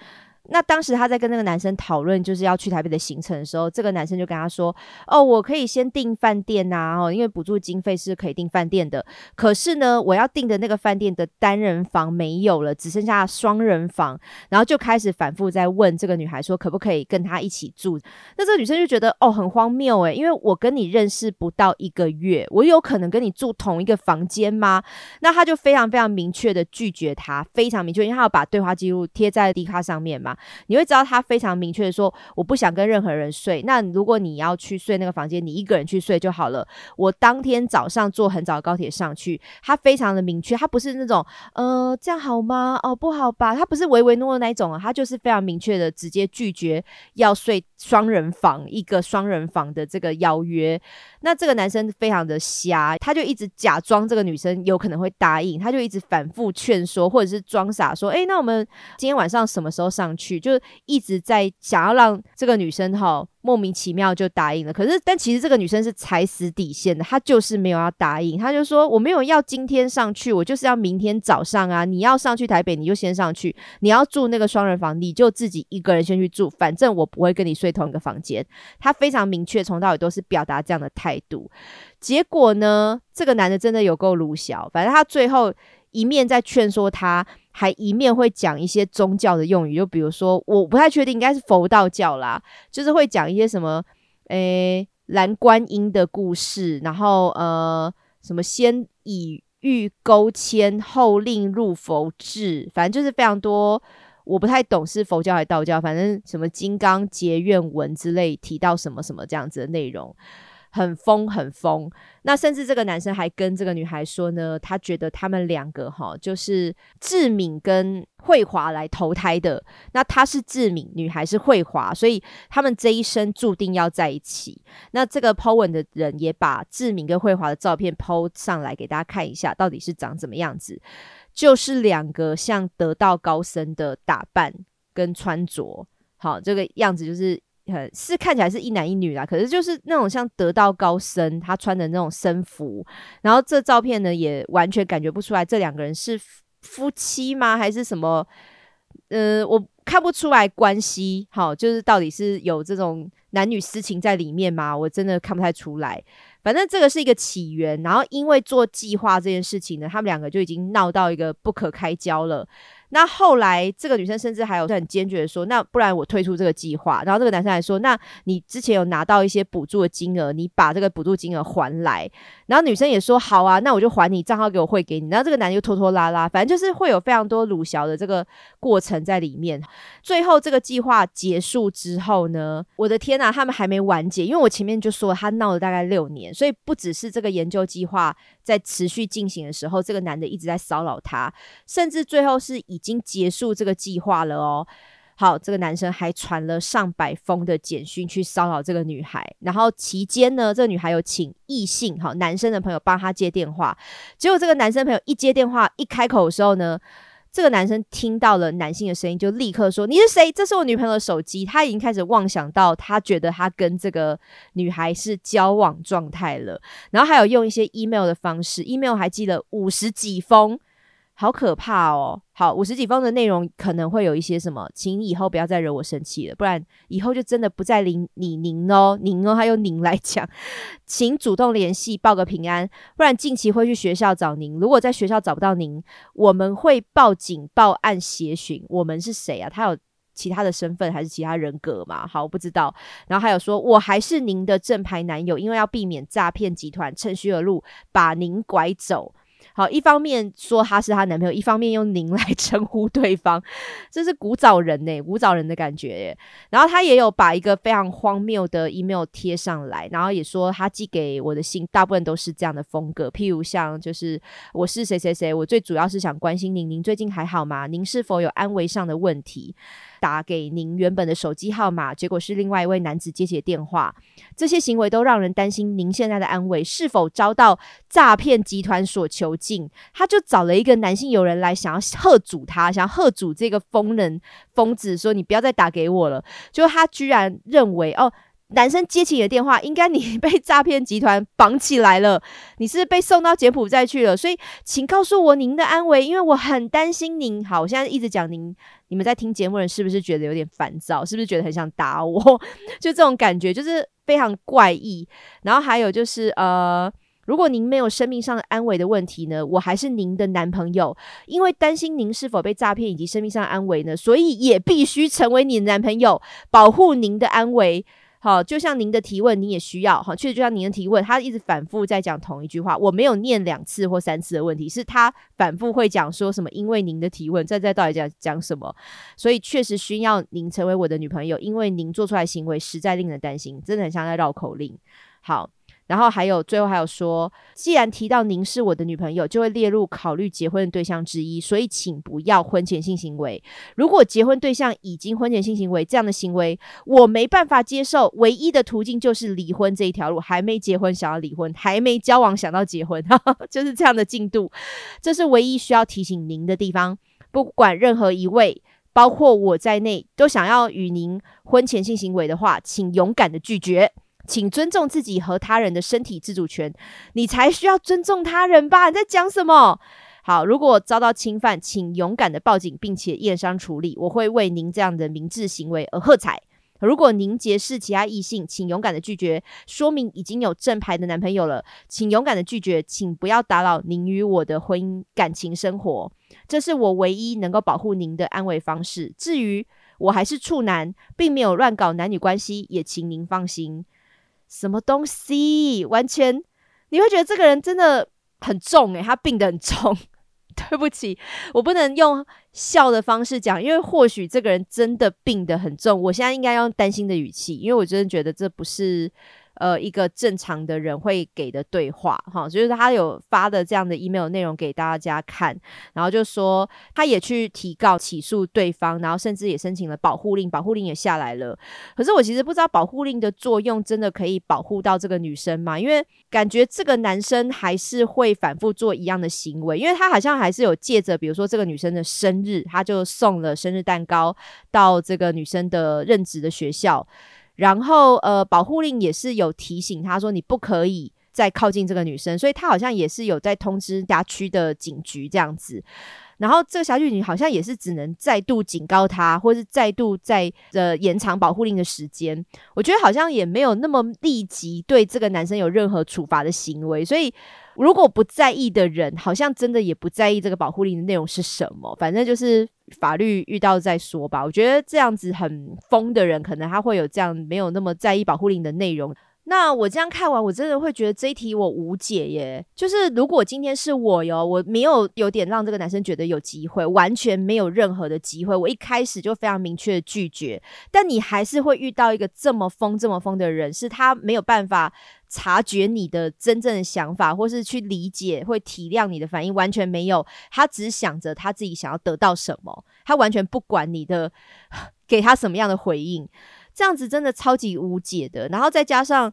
那当时他在跟那个男生讨论就是要去台北的行程的时候，这个男生就跟他说：“哦，我可以先订饭店呐，哦，因为补助经费是可以订饭店的。可是呢，我要订的那个饭店的单人房没有了，只剩下双人房。然后就开始反复在问这个女孩说，可不可以跟他一起住？那这个女生就觉得哦，很荒谬诶，因为我跟你认识不到一个月，我有可能跟你住同一个房间吗？那他就非常非常明确的拒绝他，非常明确，因为他要把对话记录贴在 D 卡上面嘛。你会知道他非常明确的说，我不想跟任何人睡。那如果你要去睡那个房间，你一个人去睡就好了。我当天早上坐很早的高铁上去，他非常的明确，他不是那种呃这样好吗？哦不好吧？他不是唯唯诺诺那一种啊，他就是非常明确的直接拒绝要睡双人房一个双人房的这个邀约。那这个男生非常的瞎，他就一直假装这个女生有可能会答应，他就一直反复劝说，或者是装傻说，哎，那我们今天晚上什么时候上去？去就一直在想要让这个女生哈。莫名其妙就答应了，可是但其实这个女生是踩死底线的，她就是没有要答应，她就说我没有要今天上去，我就是要明天早上啊！你要上去台北，你就先上去；你要住那个双人房，你就自己一个人先去住，反正我不会跟你睡同一个房间。她非常明确，从到尾都是表达这样的态度。结果呢，这个男的真的有够鲁小，反正他最后一面在劝说他。还一面会讲一些宗教的用语，就比如说，我不太确定，应该是佛道教啦，就是会讲一些什么，诶，蓝观音的故事，然后呃，什么先以欲勾牵，后令入佛智，反正就是非常多，我不太懂是佛教还是道教，反正什么金刚结怨文之类提到什么什么这样子的内容。很疯，很疯。那甚至这个男生还跟这个女孩说呢，他觉得他们两个哈，就是志敏跟慧华来投胎的。那他是志敏，女孩是慧华，所以他们这一生注定要在一起。那这个 Po 文的人也把志敏跟慧华的照片 Po 上来给大家看一下，到底是长怎么样子？就是两个像得道高僧的打扮跟穿着，好，这个样子就是。很是看起来是一男一女啦，可是就是那种像得道高僧他穿的那种僧服，然后这照片呢也完全感觉不出来这两个人是夫妻吗？还是什么？呃，我看不出来关系。好，就是到底是有这种男女私情在里面吗？我真的看不太出来。反正这个是一个起源，然后因为做计划这件事情呢，他们两个就已经闹到一个不可开交了。那后来，这个女生甚至还有很坚决的说：“那不然我退出这个计划。”然后这个男生还说：“那你之前有拿到一些补助的金额，你把这个补助金额还来。”然后女生也说：“好啊，那我就还你，账号给我汇给你。”然后这个男的又拖拖拉拉，反正就是会有非常多鲁小的这个过程在里面。最后这个计划结束之后呢，我的天呐，他们还没完结，因为我前面就说他闹了大概六年，所以不只是这个研究计划在持续进行的时候，这个男的一直在骚扰他，甚至最后是以。已经结束这个计划了哦。好，这个男生还传了上百封的简讯去骚扰这个女孩，然后期间呢，这个女孩有请异性哈男生的朋友帮他接电话，结果这个男生朋友一接电话一开口的时候呢，这个男生听到了男性的声音，就立刻说：“你是谁？这是我女朋友的手机。”他已经开始妄想到，他觉得他跟这个女孩是交往状态了，然后还有用一些 email 的方式，email 还寄了五十几封。好可怕哦！好，五十几封的内容可能会有一些什么，请以后不要再惹我生气了，不然以后就真的不再理你您哦，您哦，还有您来讲，*laughs* 请主动联系报个平安，不然近期会去学校找您。如果在学校找不到您，我们会报警报案协寻。我们是谁啊？他有其他的身份还是其他人格吗？好，我不知道。然后还有说，我还是您的正牌男友，因为要避免诈骗集团趁虚而入，把您拐走。好，一方面说他是她男朋友，一方面用您来 *laughs* 称呼对方，这是古早人呢，古早人的感觉耶。然后他也有把一个非常荒谬的 email 贴上来，然后也说他寄给我的信大部分都是这样的风格，譬如像就是我是谁谁谁，我最主要是想关心您，您最近还好吗？您是否有安危上的问题？打给您原本的手机号码，结果是另外一位男子接起电话。这些行为都让人担心您现在的安危是否遭到诈骗集团所囚禁。他就找了一个男性友人来，想要喝阻他，想要喝阻这个疯人疯子，说你不要再打给我了。就他居然认为哦。男生接起你的电话，应该你被诈骗集团绑起来了，*laughs* 你是被送到柬埔寨去了，所以请告诉我您的安危，因为我很担心您。好，我现在一直讲您，你们在听节目人是不是觉得有点烦躁？是不是觉得很想打我？*laughs* 就这种感觉，就是非常怪异。然后还有就是，呃，如果您没有生命上的安危的问题呢，我还是您的男朋友，因为担心您是否被诈骗以及生命上的安危呢，所以也必须成为你的男朋友，保护您的安危。好，就像您的提问，你也需要哈，确实就像您的提问，他一直反复在讲同一句话，我没有念两次或三次的问题，是他反复会讲说什么？因为您的提问，在在到底讲讲什么？所以确实需要您成为我的女朋友，因为您做出来行为实在令人担心，真的很像在绕口令。好。然后还有最后还有说，既然提到您是我的女朋友，就会列入考虑结婚的对象之一，所以请不要婚前性行为。如果结婚对象已经婚前性行为，这样的行为我没办法接受。唯一的途径就是离婚这一条路。还没结婚想要离婚，还没交往想到结婚，*laughs* 就是这样的进度。这是唯一需要提醒您的地方。不管任何一位，包括我在内，都想要与您婚前性行为的话，请勇敢的拒绝。请尊重自己和他人的身体自主权，你才需要尊重他人吧？你在讲什么？好，如果遭到侵犯，请勇敢的报警，并且验伤处理。我会为您这样的明智行为而喝彩。如果您结识其他异性，请勇敢的拒绝，说明已经有正牌的男朋友了。请勇敢的拒绝，请不要打扰您与我的婚姻感情生活。这是我唯一能够保护您的安慰方式。至于我还是处男，并没有乱搞男女关系，也请您放心。什么东西？完全你会觉得这个人真的很重诶，他病得很重。*laughs* 对不起，我不能用笑的方式讲，因为或许这个人真的病得很重。我现在应该用担心的语气，因为我真的觉得这不是。呃，一个正常的人会给的对话，哈，就是他有发的这样的 email 内容给大家看，然后就说他也去提告起诉对方，然后甚至也申请了保护令，保护令也下来了。可是我其实不知道保护令的作用真的可以保护到这个女生吗？因为感觉这个男生还是会反复做一样的行为，因为他好像还是有借着，比如说这个女生的生日，他就送了生日蛋糕到这个女生的任职的学校。然后，呃，保护令也是有提醒他说，你不可以再靠近这个女生，所以他好像也是有在通知辖区的警局这样子。然后这个辖区警好像也是只能再度警告他，或是再度在呃延长保护令的时间。我觉得好像也没有那么立即对这个男生有任何处罚的行为，所以。如果不在意的人，好像真的也不在意这个保护令的内容是什么。反正就是法律遇到再说吧。我觉得这样子很疯的人，可能他会有这样没有那么在意保护令的内容。那我这样看完，我真的会觉得这一题我无解耶。就是如果今天是我哟，我没有有点让这个男生觉得有机会，完全没有任何的机会。我一开始就非常明确的拒绝，但你还是会遇到一个这么疯、这么疯的人，是他没有办法察觉你的真正的想法，或是去理解、会体谅你的反应，完全没有。他只想着他自己想要得到什么，他完全不管你的 *sighs* 给他什么样的回应。这样子真的超级无解的，然后再加上。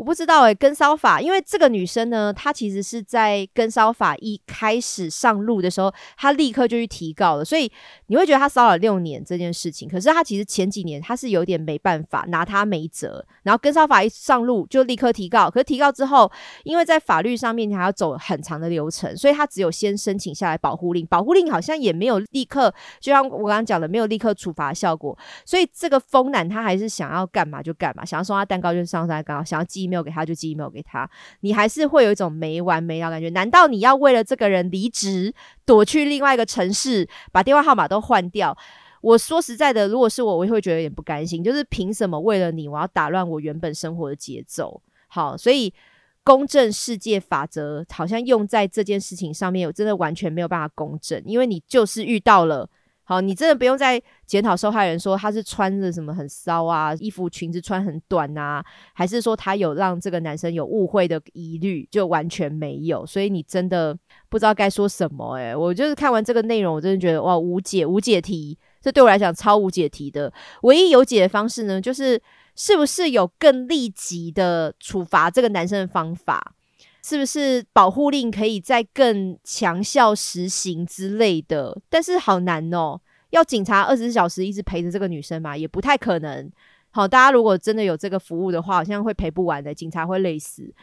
我不知道诶，跟骚法，因为这个女生呢，她其实是在跟骚法一开始上路的时候，她立刻就去提告了，所以你会觉得她骚扰六年这件事情，可是她其实前几年她是有点没办法拿她没辙，然后跟骚法一上路就立刻提告，可是提告之后，因为在法律上面你还要走很长的流程，所以她只有先申请下来保护令，保护令好像也没有立刻，就像我刚刚讲的，没有立刻处罚效果，所以这个疯男他还是想要干嘛就干嘛，想要送他蛋糕就送他蛋糕，想要寄。没有给他就寄 email 给他，你还是会有一种没完没了感觉。难道你要为了这个人离职，躲去另外一个城市，把电话号码都换掉？我说实在的，如果是我，我也会觉得有点不甘心。就是凭什么为了你，我要打乱我原本生活的节奏？好，所以公正世界法则好像用在这件事情上面，我真的完全没有办法公正，因为你就是遇到了。好，你真的不用再检讨受害人说他是穿着什么很骚啊，衣服裙子穿很短啊，还是说他有让这个男生有误会的疑虑，就完全没有。所以你真的不知道该说什么。诶，我就是看完这个内容，我真的觉得哇，无解无解题，这对我来讲超无解题的。唯一有解的方式呢，就是是不是有更立即的处罚这个男生的方法？是不是保护令可以再更强效实行之类的？但是好难哦，要警察二十四小时一直陪着这个女生嘛，也不太可能。好，大家如果真的有这个服务的话，好像会陪不完的，警察会累死。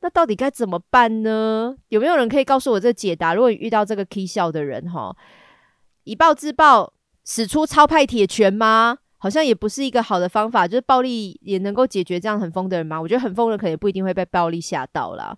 那到底该怎么办呢？有没有人可以告诉我这解答？如果遇到这个 K 笑的人，哈，以暴制暴，使出超派铁拳吗？好像也不是一个好的方法，就是暴力也能够解决这样很疯的人吗？我觉得很疯的人可能不一定会被暴力吓到啦，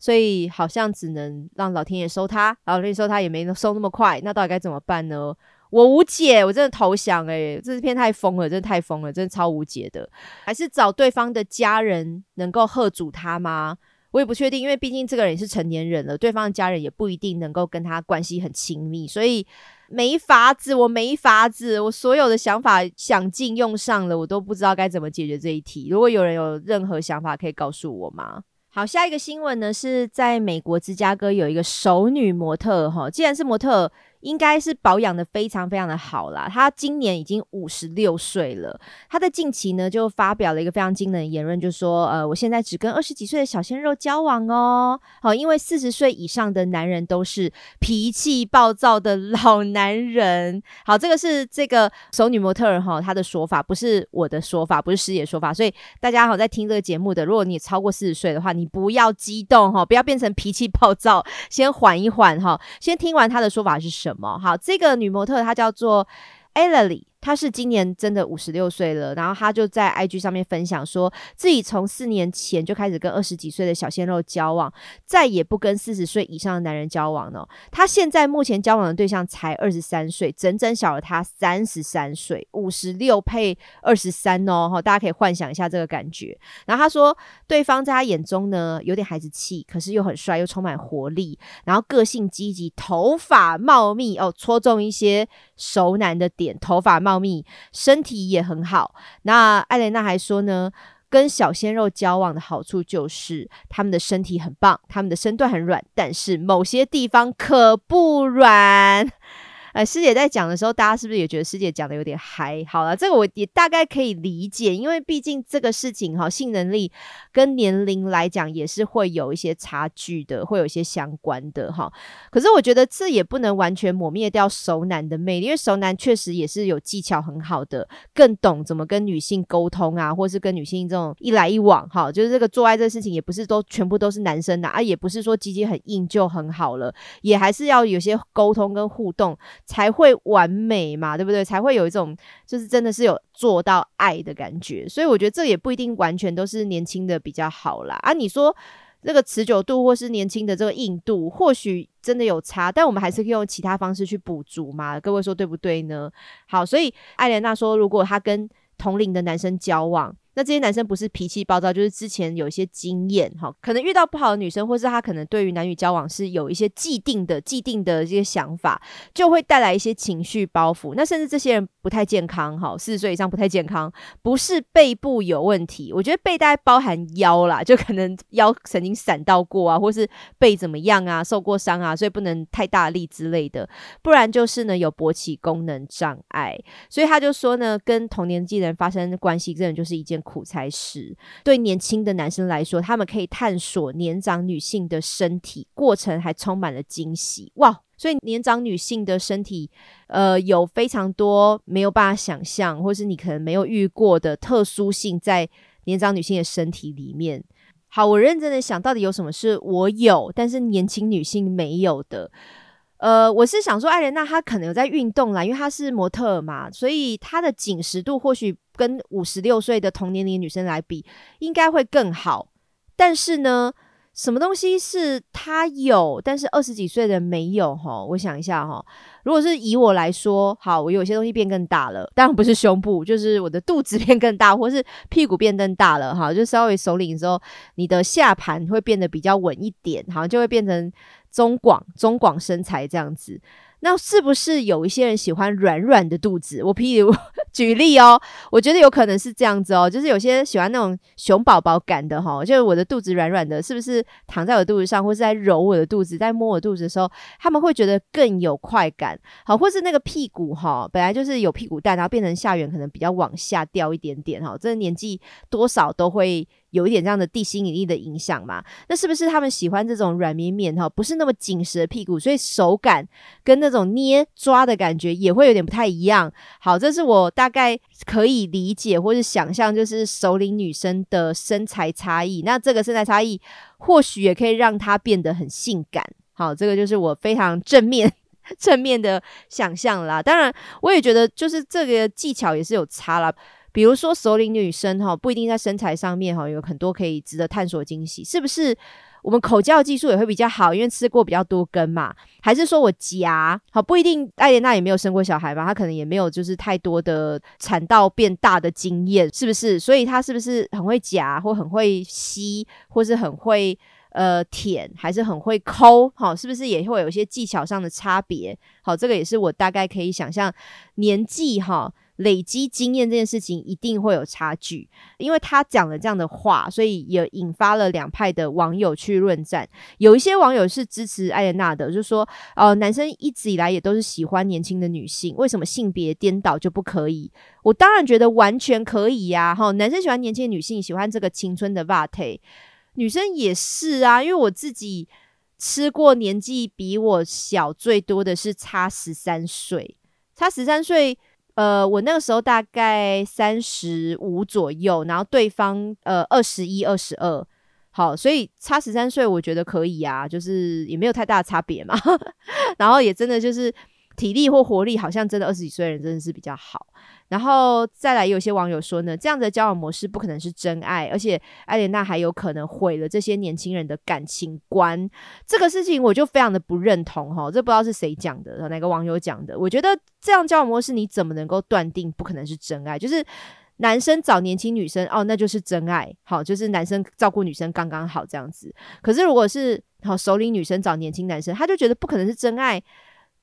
所以好像只能让老天爷收他，老天爷收他也没收那么快，那到底该怎么办呢？我无解，我真的投降哎！这片太疯了，真的太疯了，真的超无解的。还是找对方的家人能够喝阻他吗？我也不确定，因为毕竟这个人是成年人了，对方的家人也不一定能够跟他关系很亲密，所以没法子，我没法子，我所有的想法想尽用上了，我都不知道该怎么解决这一题。如果有人有任何想法，可以告诉我吗？好，下一个新闻呢，是在美国芝加哥有一个熟女模特，哈，既然是模特。应该是保养的非常非常的好啦。她今年已经五十六岁了。她在近期呢就发表了一个非常惊人的言论，就说：“呃，我现在只跟二十几岁的小鲜肉交往哦。好，因为四十岁以上的男人都是脾气暴躁的老男人。好，这个是这个熟女模特儿哈她的说法，不是我的说法，不是师爷说法。所以大家好，在听这个节目的，如果你超过四十岁的话，你不要激动哈，不要变成脾气暴躁，先缓一缓哈，先听完他的说法是什。”什么？好，这个女模特她叫做 Ellie。他是今年真的五十六岁了，然后他就在 IG 上面分享说，自己从四年前就开始跟二十几岁的小鲜肉交往，再也不跟四十岁以上的男人交往了。他现在目前交往的对象才二十三岁，整整小了他三十三岁，五十六配二十三哦，大家可以幻想一下这个感觉。然后他说，对方在他眼中呢有点孩子气，可是又很帅，又充满活力，然后个性积极，头发茂密哦，戳中一些熟男的点，头发。茂密，身体也很好。那艾莲娜还说呢，跟小鲜肉交往的好处就是他们的身体很棒，他们的身段很软，但是某些地方可不软。呃，师姐在讲的时候，大家是不是也觉得师姐讲的有点嗨？好了，这个我也大概可以理解，因为毕竟这个事情哈，性能力跟年龄来讲也是会有一些差距的，会有一些相关的哈。可是我觉得这也不能完全抹灭掉熟男的魅力，因为熟男确实也是有技巧很好的，更懂怎么跟女性沟通啊，或是跟女性这种一来一往哈。就是这个做爱这事情也不是都全部都是男生的啊，也不是说鸡鸡很硬就很好了，也还是要有些沟通跟互动。才会完美嘛，对不对？才会有一种就是真的是有做到爱的感觉，所以我觉得这也不一定完全都是年轻的比较好啦。啊，你说这个持久度或是年轻的这个硬度，或许真的有差，但我们还是可以用其他方式去补足嘛。各位说对不对呢？好，所以艾莲娜说，如果她跟同龄的男生交往。那这些男生不是脾气暴躁，就是之前有一些经验，哈，可能遇到不好的女生，或是他可能对于男女交往是有一些既定的、既定的这些想法，就会带来一些情绪包袱。那甚至这些人不太健康，哈，四十岁以上不太健康，不是背部有问题，我觉得背带包含腰啦，*laughs* 就可能腰曾经闪到过啊，或是背怎么样啊，受过伤啊，所以不能太大力之类的，不然就是呢有勃起功能障碍。所以他就说呢，跟同年纪人发生关系，真的就是一件。苦差事，对年轻的男生来说，他们可以探索年长女性的身体，过程还充满了惊喜哇！所以年长女性的身体，呃，有非常多没有办法想象，或是你可能没有遇过的特殊性在年长女性的身体里面。好，我认真的想到底有什么是我有，但是年轻女性没有的。呃，我是想说，艾莲娜她可能有在运动啦，因为她是模特嘛，所以她的紧实度或许跟五十六岁的同年龄女生来比，应该会更好。但是呢？什么东西是他有，但是二十几岁的没有？哈，我想一下哈。如果是以我来说，好，我有些东西变更大了，当然不是胸部，就是我的肚子 *laughs* 变更大，或是屁股变更大了，哈，就稍微首领的时候，你的下盘会变得比较稳一点，好像，就会变成中广中广身材这样子。那是不是有一些人喜欢软软的肚子？我譬如 *laughs* 举例哦，我觉得有可能是这样子哦，就是有些喜欢那种熊宝宝感的哈，就是我的肚子软软的，是不是躺在我肚子上，或是在揉我的肚子，在摸我肚子的时候，他们会觉得更有快感？好，或是那个屁股哈，本来就是有屁股蛋，然后变成下缘可能比较往下掉一点点哈，这年纪多少都会。有一点这样的地心引力的影响嘛？那是不是他们喜欢这种软绵绵哈，不是那么紧实的屁股，所以手感跟那种捏抓的感觉也会有点不太一样。好，这是我大概可以理解或是想象，就是首领女生的身材差异。那这个身材差异或许也可以让她变得很性感。好，这个就是我非常正面正面的想象啦。当然，我也觉得就是这个技巧也是有差啦。比如说首领女生哈，不一定在身材上面哈有很多可以值得探索惊喜，是不是？我们口交技术也会比较好，因为吃过比较多根嘛。还是说我夹好不一定？艾莲娜也没有生过小孩吧？她可能也没有就是太多的产道变大的经验，是不是？所以她是不是很会夹，或很会吸，或是很会呃舔，还是很会抠？好，是不是也会有一些技巧上的差别？好，这个也是我大概可以想象年纪哈。累积经验这件事情一定会有差距，因为他讲了这样的话，所以也引发了两派的网友去论战。有一些网友是支持艾莲娜的，就说：“呃，男生一直以来也都是喜欢年轻的女性，为什么性别颠倒就不可以？”我当然觉得完全可以呀！哈，男生喜欢年轻的女性，喜欢这个青春的 vate，女生也是啊。因为我自己吃过年纪比我小最多的是差十三岁，差十三岁。呃，我那个时候大概三十五左右，然后对方呃二十一、二十二，好，所以差十三岁，我觉得可以啊，就是也没有太大的差别嘛，*laughs* 然后也真的就是体力或活力，好像真的二十几岁人真的是比较好。然后再来，有些网友说呢，这样的交往模式不可能是真爱，而且艾莲娜还有可能毁了这些年轻人的感情观。这个事情我就非常的不认同哈，这不知道是谁讲的，哪个网友讲的？我觉得这样交往模式你怎么能够断定不可能是真爱？就是男生找年轻女生哦，那就是真爱，好，就是男生照顾女生刚刚好这样子。可是如果是好首领女生找年轻男生，他就觉得不可能是真爱。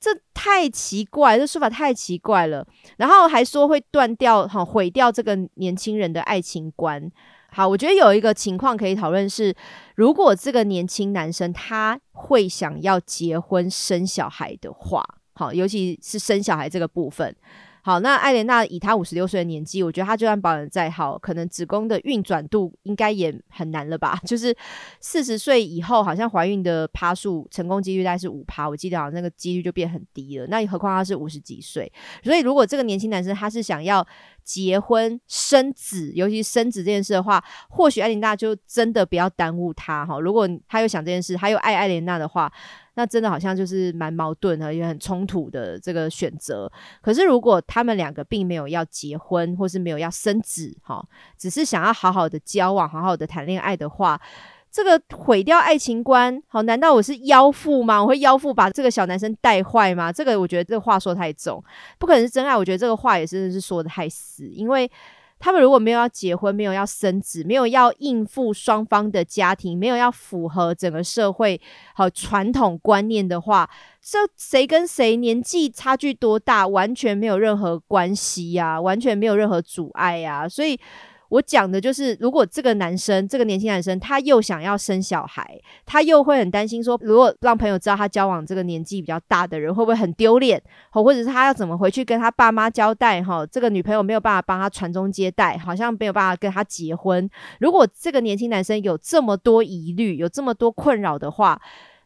这太奇怪，这说法太奇怪了。然后还说会断掉，哈，毁掉这个年轻人的爱情观。好，我觉得有一个情况可以讨论是，如果这个年轻男生他会想要结婚生小孩的话，好，尤其是生小孩这个部分。好，那艾莲娜以她五十六岁的年纪，我觉得她就算保养再好，可能子宫的运转度应该也很难了吧？*laughs* 就是四十岁以后，好像怀孕的趴数成功几率大概是五趴，我记得好像那个几率就变很低了。那何况她是五十几岁，所以如果这个年轻男生他是想要结婚生子，尤其生子这件事的话，或许艾莲娜就真的不要耽误他哈。如果他又想这件事，他又爱艾莲娜的话。那真的好像就是蛮矛盾的，也很冲突的这个选择。可是如果他们两个并没有要结婚，或是没有要生子，哈，只是想要好好的交往、好好的谈恋爱的话，这个毁掉爱情观，好，难道我是妖妇吗？我会妖妇把这个小男生带坏吗？这个我觉得这话说太重，不可能是真爱。我觉得这个话也真的是说的太死，因为。他们如果没有要结婚，没有要生子，没有要应付双方的家庭，没有要符合整个社会和传统观念的话，这谁跟谁年纪差距多大，完全没有任何关系呀，完全没有任何阻碍呀，所以。我讲的就是，如果这个男生，这个年轻男生，他又想要生小孩，他又会很担心说，如果让朋友知道他交往这个年纪比较大的人，会不会很丢脸？或者是他要怎么回去跟他爸妈交代？哈，这个女朋友没有办法帮他传宗接代，好像没有办法跟他结婚。如果这个年轻男生有这么多疑虑，有这么多困扰的话，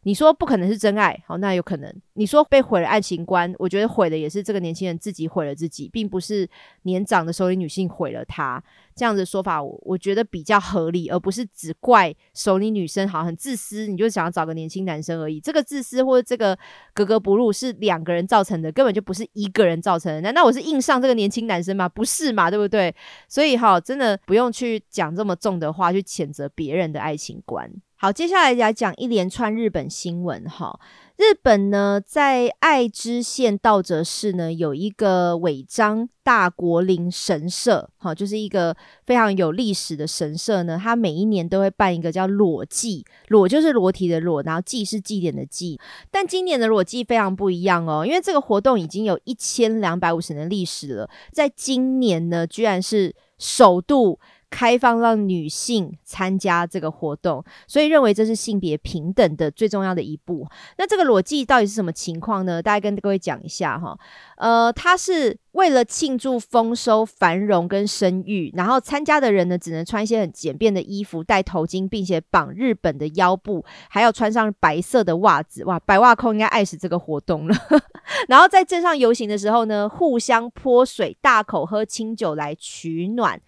你说不可能是真爱，好，那有可能。你说被毁了爱情观，我觉得毁的也是这个年轻人自己毁了自己，并不是年长的首领女性毁了他。这样的说法，我我觉得比较合理，而不是只怪首领女生好很自私，你就想要找个年轻男生而已。这个自私或者这个格格不入是两个人造成的，根本就不是一个人造成的。难道我是硬上这个年轻男生吗？不是嘛，对不对？所以哈，真的不用去讲这么重的话去谴责别人的爱情观。好，接下来来讲一连串日本新闻。哈，日本呢，在爱知县道泽市呢，有一个尾张大国林神社。哈，就是一个非常有历史的神社呢。它每一年都会办一个叫裸祭，裸就是裸体的裸，然后祭是祭典的祭。但今年的裸祭非常不一样哦，因为这个活动已经有一千两百五十年历史了，在今年呢，居然是首度。开放让女性参加这个活动，所以认为这是性别平等的最重要的一步。那这个裸祭到底是什么情况呢？大家跟各位讲一下哈。呃，它是为了庆祝丰收、繁荣跟生育，然后参加的人呢只能穿一些很简便的衣服，戴头巾，并且绑日本的腰部，还要穿上白色的袜子。哇，白袜控应该爱死这个活动了。*laughs* 然后在镇上游行的时候呢，互相泼水，大口喝清酒来取暖。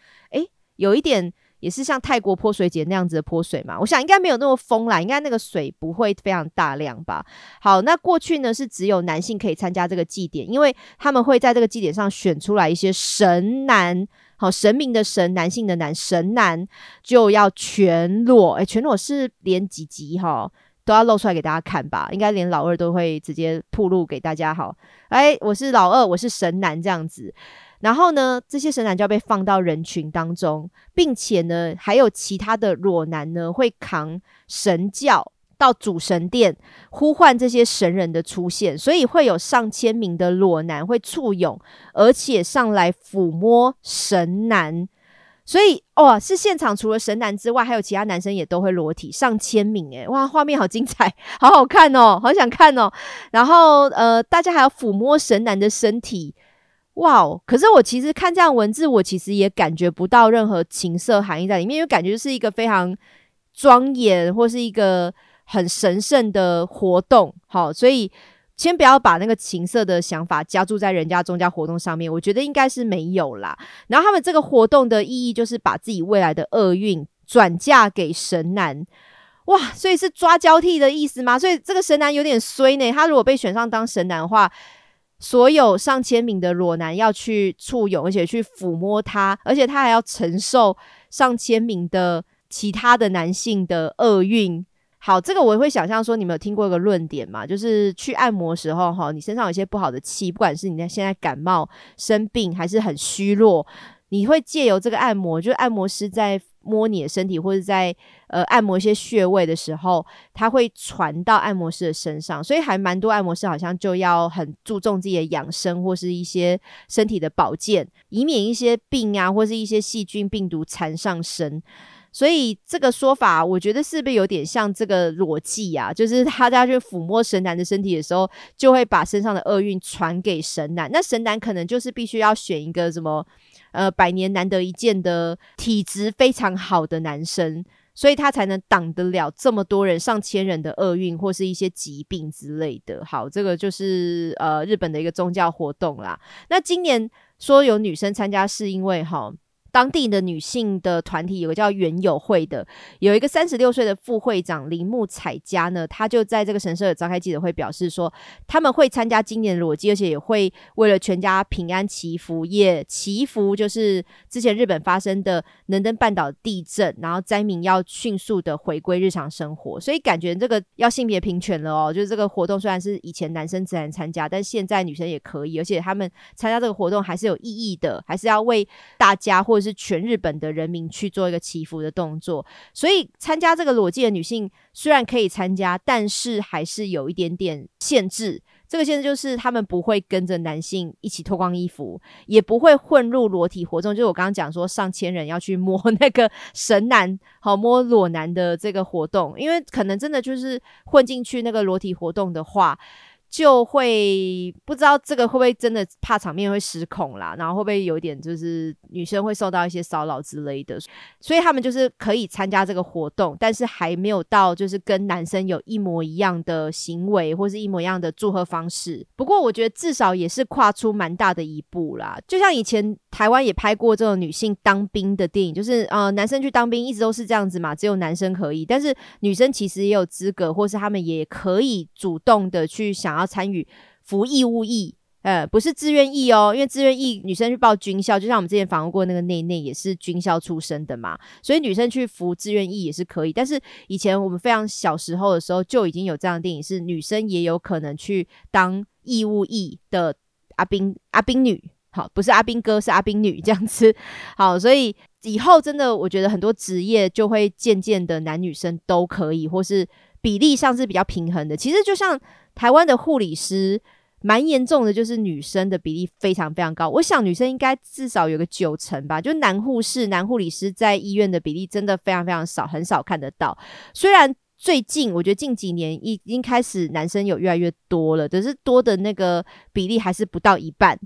有一点也是像泰国泼水节那样子的泼水嘛，我想应该没有那么疯啦，应该那个水不会非常大量吧。好，那过去呢是只有男性可以参加这个祭典，因为他们会在这个祭典上选出来一些神男。好，神明的神，男性的男，神男就要全裸。哎，全裸是连几集哈都要露出来给大家看吧？应该连老二都会直接铺露给大家。好，哎，我是老二，我是神男这样子。然后呢，这些神男就要被放到人群当中，并且呢，还有其他的裸男呢会扛神教。到主神殿呼唤这些神人的出现，所以会有上千名的裸男会簇拥，而且上来抚摸神男。所以哇，是现场除了神男之外，还有其他男生也都会裸体，上千名诶，哇，画面好精彩，好好看哦，好想看哦。然后呃，大家还要抚摸神男的身体，哇哦！可是我其实看这样文字，我其实也感觉不到任何情色含义在里面，因为感觉是一个非常庄严或是一个。很神圣的活动，好，所以先不要把那个情色的想法加注在人家宗教活动上面，我觉得应该是没有啦。然后他们这个活动的意义就是把自己未来的厄运转嫁给神男，哇，所以是抓交替的意思吗？所以这个神男有点衰呢。他如果被选上当神男的话，所有上千名的裸男要去簇拥，而且去抚摸他，而且他还要承受上千名的其他的男性的厄运。好，这个我会想象说，你们有听过一个论点嘛？就是去按摩时候，哈，你身上有一些不好的气，不管是你在现在感冒、生病，还是很虚弱，你会借由这个按摩，就按摩师在摸你的身体，或者在呃按摩一些穴位的时候，它会传到按摩师的身上。所以还蛮多按摩师好像就要很注重自己的养生，或是一些身体的保健，以免一些病啊，或是一些细菌、病毒缠上身。所以这个说法，我觉得是不是有点像这个逻辑啊？就是他在去抚摸神男的身体的时候，就会把身上的厄运传给神男。那神男可能就是必须要选一个什么呃百年难得一见的体质非常好的男生，所以他才能挡得了这么多人上千人的厄运或是一些疾病之类的。好，这个就是呃日本的一个宗教活动啦。那今年说有女生参加，是因为哈。当地的女性的团体有个叫园友会的，有一个三十六岁的副会长铃木彩佳呢，他就在这个神社召开记者会，表示说他们会参加今年的裸祭，而且也会为了全家平安祈福，也祈福就是之前日本发生的能登半岛地震，然后灾民要迅速的回归日常生活，所以感觉这个要性别平权了哦，就是这个活动虽然是以前男生自然参加，但现在女生也可以，而且他们参加这个活动还是有意义的，还是要为大家或是全日本的人民去做一个祈福的动作，所以参加这个裸祭的女性虽然可以参加，但是还是有一点点限制。这个限制就是他们不会跟着男性一起脱光衣服，也不会混入裸体活动。就是我刚刚讲说，上千人要去摸 *laughs* 那个神男，好摸裸男的这个活动，因为可能真的就是混进去那个裸体活动的话。就会不知道这个会不会真的怕场面会失控啦，然后会不会有点就是女生会受到一些骚扰之类的，所以他们就是可以参加这个活动，但是还没有到就是跟男生有一模一样的行为或是一模一样的祝贺方式。不过我觉得至少也是跨出蛮大的一步啦，就像以前台湾也拍过这种女性当兵的电影，就是呃男生去当兵一直都是这样子嘛，只有男生可以，但是女生其实也有资格，或是他们也可以主动的去想要。要参与服义务役，呃，不是自愿役哦，因为自愿役女生去报军校，就像我们之前访问过那个内内，也是军校出身的嘛，所以女生去服自愿役也是可以。但是以前我们非常小时候的时候，就已经有这样的电影，是女生也有可能去当义务役的阿兵阿兵女，好，不是阿兵哥，是阿兵女这样子。*laughs* 好，所以以后真的，我觉得很多职业就会渐渐的男女生都可以，或是比例上是比较平衡的。其实就像。台湾的护理师蛮严重的，就是女生的比例非常非常高。我想女生应该至少有个九成吧，就男护士、男护理师在医院的比例真的非常非常少，很少看得到。虽然最近我觉得近几年已经开始男生有越来越多了，可是多的那个比例还是不到一半。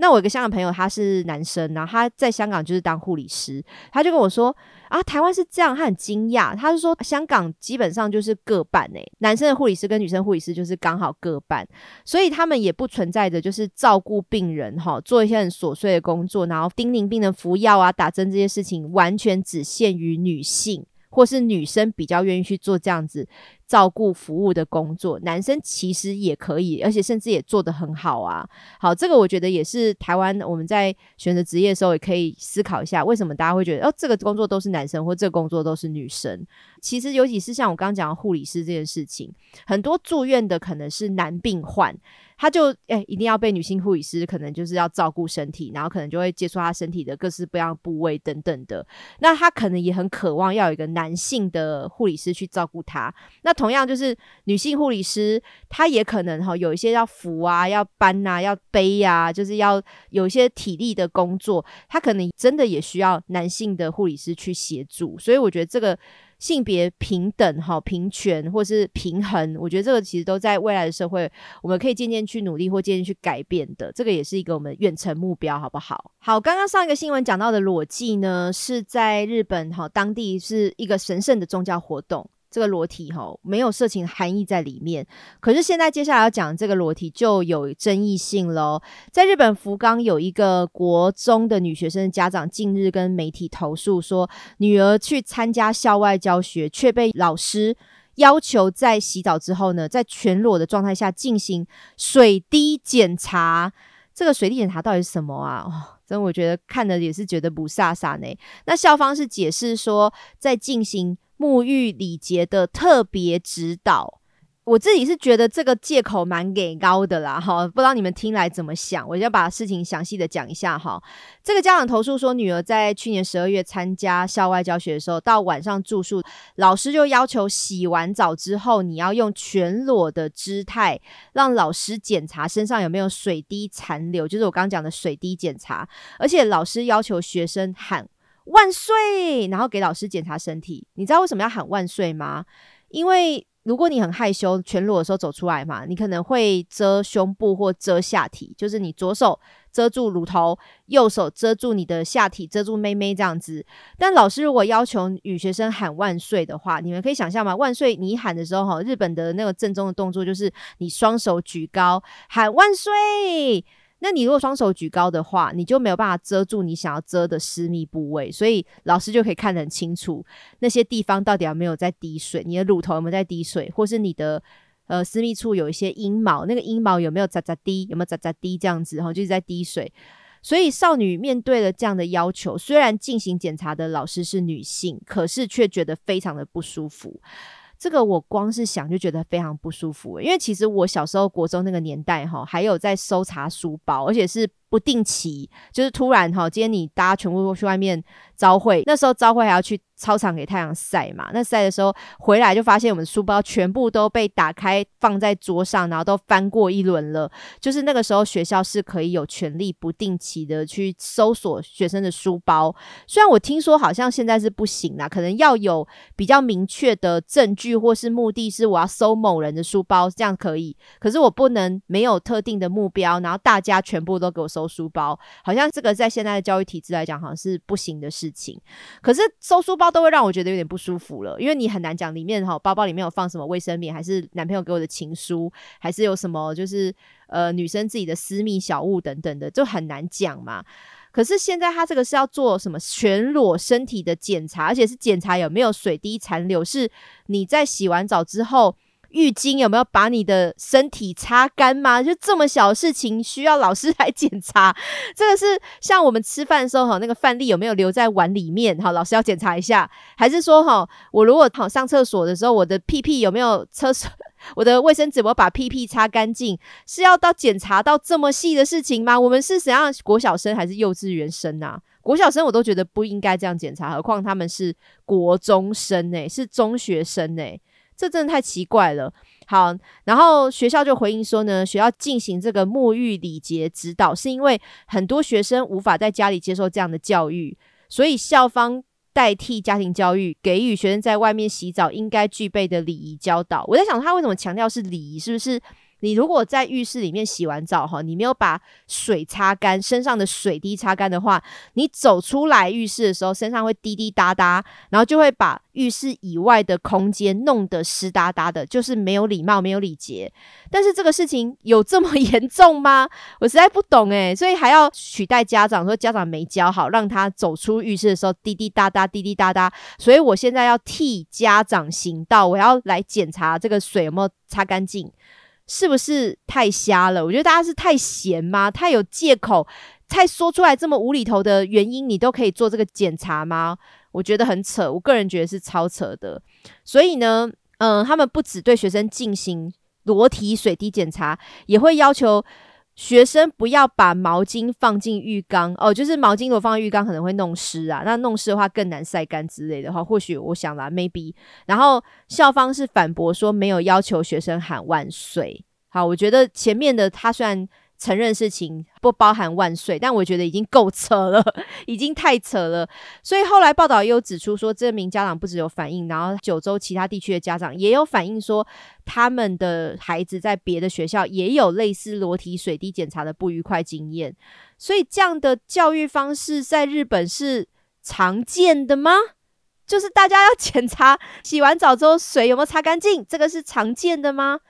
那我有个香港朋友，他是男生，然后他在香港就是当护理师，他就跟我说啊，台湾是这样，他很惊讶，他是说香港基本上就是各半诶，男生的护理师跟女生护理师就是刚好各半，所以他们也不存在着就是照顾病人哈，做一些很琐碎的工作，然后叮咛病人服药啊、打针这些事情，完全只限于女性或是女生比较愿意去做这样子照顾服务的工作，男生其实也可以，而且甚至也做得很好啊。好，这个我觉得也是台湾我们在选择职业的时候也可以思考一下，为什么大家会觉得哦，这个工作都是男生，或这个工作都是女生？其实尤其是像我刚刚讲的护理师这件事情，很多住院的可能是男病患。他就哎，一定要被女性护理师，可能就是要照顾身体，然后可能就会接触他身体的各式各样部位等等的。那他可能也很渴望要有一个男性的护理师去照顾他。那同样就是女性护理师，她也可能哈有一些要扶啊、要搬啊、要背呀，就是要有一些体力的工作，她可能真的也需要男性的护理师去协助。所以我觉得这个。性别平等、哈平权或是平衡，我觉得这个其实都在未来的社会，我们可以渐渐去努力或渐渐去改变的。这个也是一个我们远程目标，好不好？好，刚刚上一个新闻讲到的裸祭呢，是在日本哈当地是一个神圣的宗教活动。这个裸体哈没有色情含义在里面，可是现在接下来要讲这个裸体就有争议性喽。在日本福冈有一个国中的女学生家长近日跟媒体投诉说，女儿去参加校外教学，却被老师要求在洗澡之后呢，在全裸的状态下进行水滴检查。这个水滴检查到底是什么啊？哦，真我觉得看的也是觉得不飒飒呢。那校方是解释说，在进行。沐浴礼节的特别指导，我自己是觉得这个借口蛮给高的啦，哈，不知道你们听来怎么想？我要把事情详细的讲一下哈。这个家长投诉说，女儿在去年十二月参加校外教学的时候，到晚上住宿，老师就要求洗完澡之后，你要用全裸的姿态，让老师检查身上有没有水滴残留，就是我刚刚讲的水滴检查，而且老师要求学生喊。万岁！然后给老师检查身体。你知道为什么要喊万岁吗？因为如果你很害羞、全裸的时候走出来嘛，你可能会遮胸部或遮下体，就是你左手遮住乳头，右手遮住你的下体，遮住妹妹这样子。但老师如果要求女学生喊万岁的话，你们可以想象吗？万岁，你喊的时候哈，日本的那个正宗的动作就是你双手举高喊万岁。那你如果双手举高的话，你就没有办法遮住你想要遮的私密部位，所以老师就可以看得很清楚那些地方到底有没有在滴水，你的乳头有没有在滴水，或是你的呃私密处有一些阴毛，那个阴毛有没有咋咋滴，有没有咋咋滴这样子，然后就是在滴水。所以少女面对了这样的要求，虽然进行检查的老师是女性，可是却觉得非常的不舒服。这个我光是想就觉得非常不舒服，因为其实我小时候国中那个年代哈，还有在搜查书包，而且是。不定期就是突然哈，今天你大家全部都去外面招会，那时候招会还要去操场给太阳晒嘛。那晒的时候回来就发现我们书包全部都被打开放在桌上，然后都翻过一轮了。就是那个时候学校是可以有权利不定期的去搜索学生的书包。虽然我听说好像现在是不行啦，可能要有比较明确的证据或是目的是我要搜某人的书包，这样可以。可是我不能没有特定的目标，然后大家全部都给我搜。收书包，好像这个在现在的教育体制来讲，好像是不行的事情。可是收书包都会让我觉得有点不舒服了，因为你很难讲里面哈，包包里面有放什么卫生棉，还是男朋友给我的情书，还是有什么就是呃女生自己的私密小物等等的，就很难讲嘛。可是现在他这个是要做什么全裸身体的检查，而且是检查有没有水滴残留，是你在洗完澡之后。浴巾有没有把你的身体擦干吗？就这么小的事情需要老师来检查？*laughs* 这个是像我们吃饭的时候哈，那个饭粒有没有留在碗里面？哈，老师要检查一下。还是说哈，我如果好上厕所的时候，我的屁屁有没有厕所？*laughs* 我的卫生纸我把屁屁擦干净？是要到检查到这么细的事情吗？我们是怎样国小生还是幼稚园生啊？国小生我都觉得不应该这样检查，何况他们是国中生诶，是中学生诶。这真的太奇怪了。好，然后学校就回应说呢，学校进行这个沐浴礼节指导，是因为很多学生无法在家里接受这样的教育，所以校方代替家庭教育，给予学生在外面洗澡应该具备的礼仪教导。我在想，他为什么强调是礼仪？是不是你如果在浴室里面洗完澡哈，你没有把水擦干，身上的水滴擦干的话，你走出来浴室的时候，身上会滴滴答答，然后就会把浴室以外的空间弄得湿哒哒的，就是没有礼貌、没有礼节。但是这个事情有这么 *laughs* 严重吗？我实在不懂诶，所以还要取代家长说家长没教好，让他走出浴室的时候滴滴答答、滴滴答答。所以我现在要替家长行道，我要来检查这个水有没有擦干净。是不是太瞎了？我觉得大家是太闲吗？太有借口，太说出来这么无厘头的原因，你都可以做这个检查吗？我觉得很扯，我个人觉得是超扯的。所以呢，嗯，他们不只对学生进行裸体水滴检查，也会要求学生不要把毛巾放进浴缸哦。就是毛巾如果放浴缸，可能会弄湿啊。那弄湿的话更难晒干之类的话，或许我想啦，maybe。然后校方是反驳说没有要求学生喊万岁。好，我觉得前面的他虽然承认事情不包含万岁，但我觉得已经够扯了，*laughs* 已经太扯了。所以后来报道也有指出说，这名家长不只有反映，然后九州其他地区的家长也有反映说，他们的孩子在别的学校也有类似裸体水滴检查的不愉快经验。所以这样的教育方式在日本是常见的吗？就是大家要 *laughs* 检查洗完澡之后水有没有擦干净，这个是常见的吗？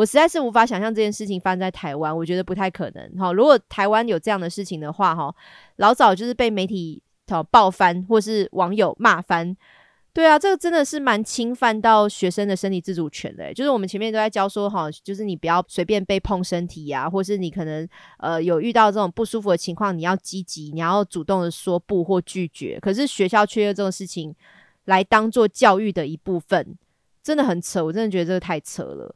我实在是无法想象这件事情发生在台湾，我觉得不太可能。哈，如果台湾有这样的事情的话，哈，老早就是被媒体爆翻，或是网友骂翻。对啊，这个真的是蛮侵犯到学生的身体自主权的。就是我们前面都在教说，哈，就是你不要随便被碰身体呀，或是你可能呃有遇到这种不舒服的情况，你要积极，你要主动的说不或拒绝。可是学校却用这种事情来当做教育的一部分，真的很扯。我真的觉得这个太扯了。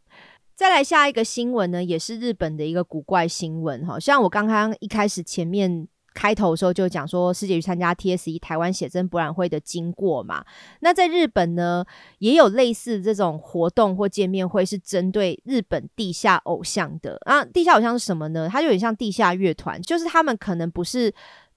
再来下一个新闻呢，也是日本的一个古怪新闻哈。像我刚刚一开始前面开头的时候就讲说，师姐去参加 TSE 台湾写真博览会的经过嘛。那在日本呢，也有类似这种活动或见面会，是针对日本地下偶像的啊。地下偶像是什么呢？它有点像地下乐团，就是他们可能不是。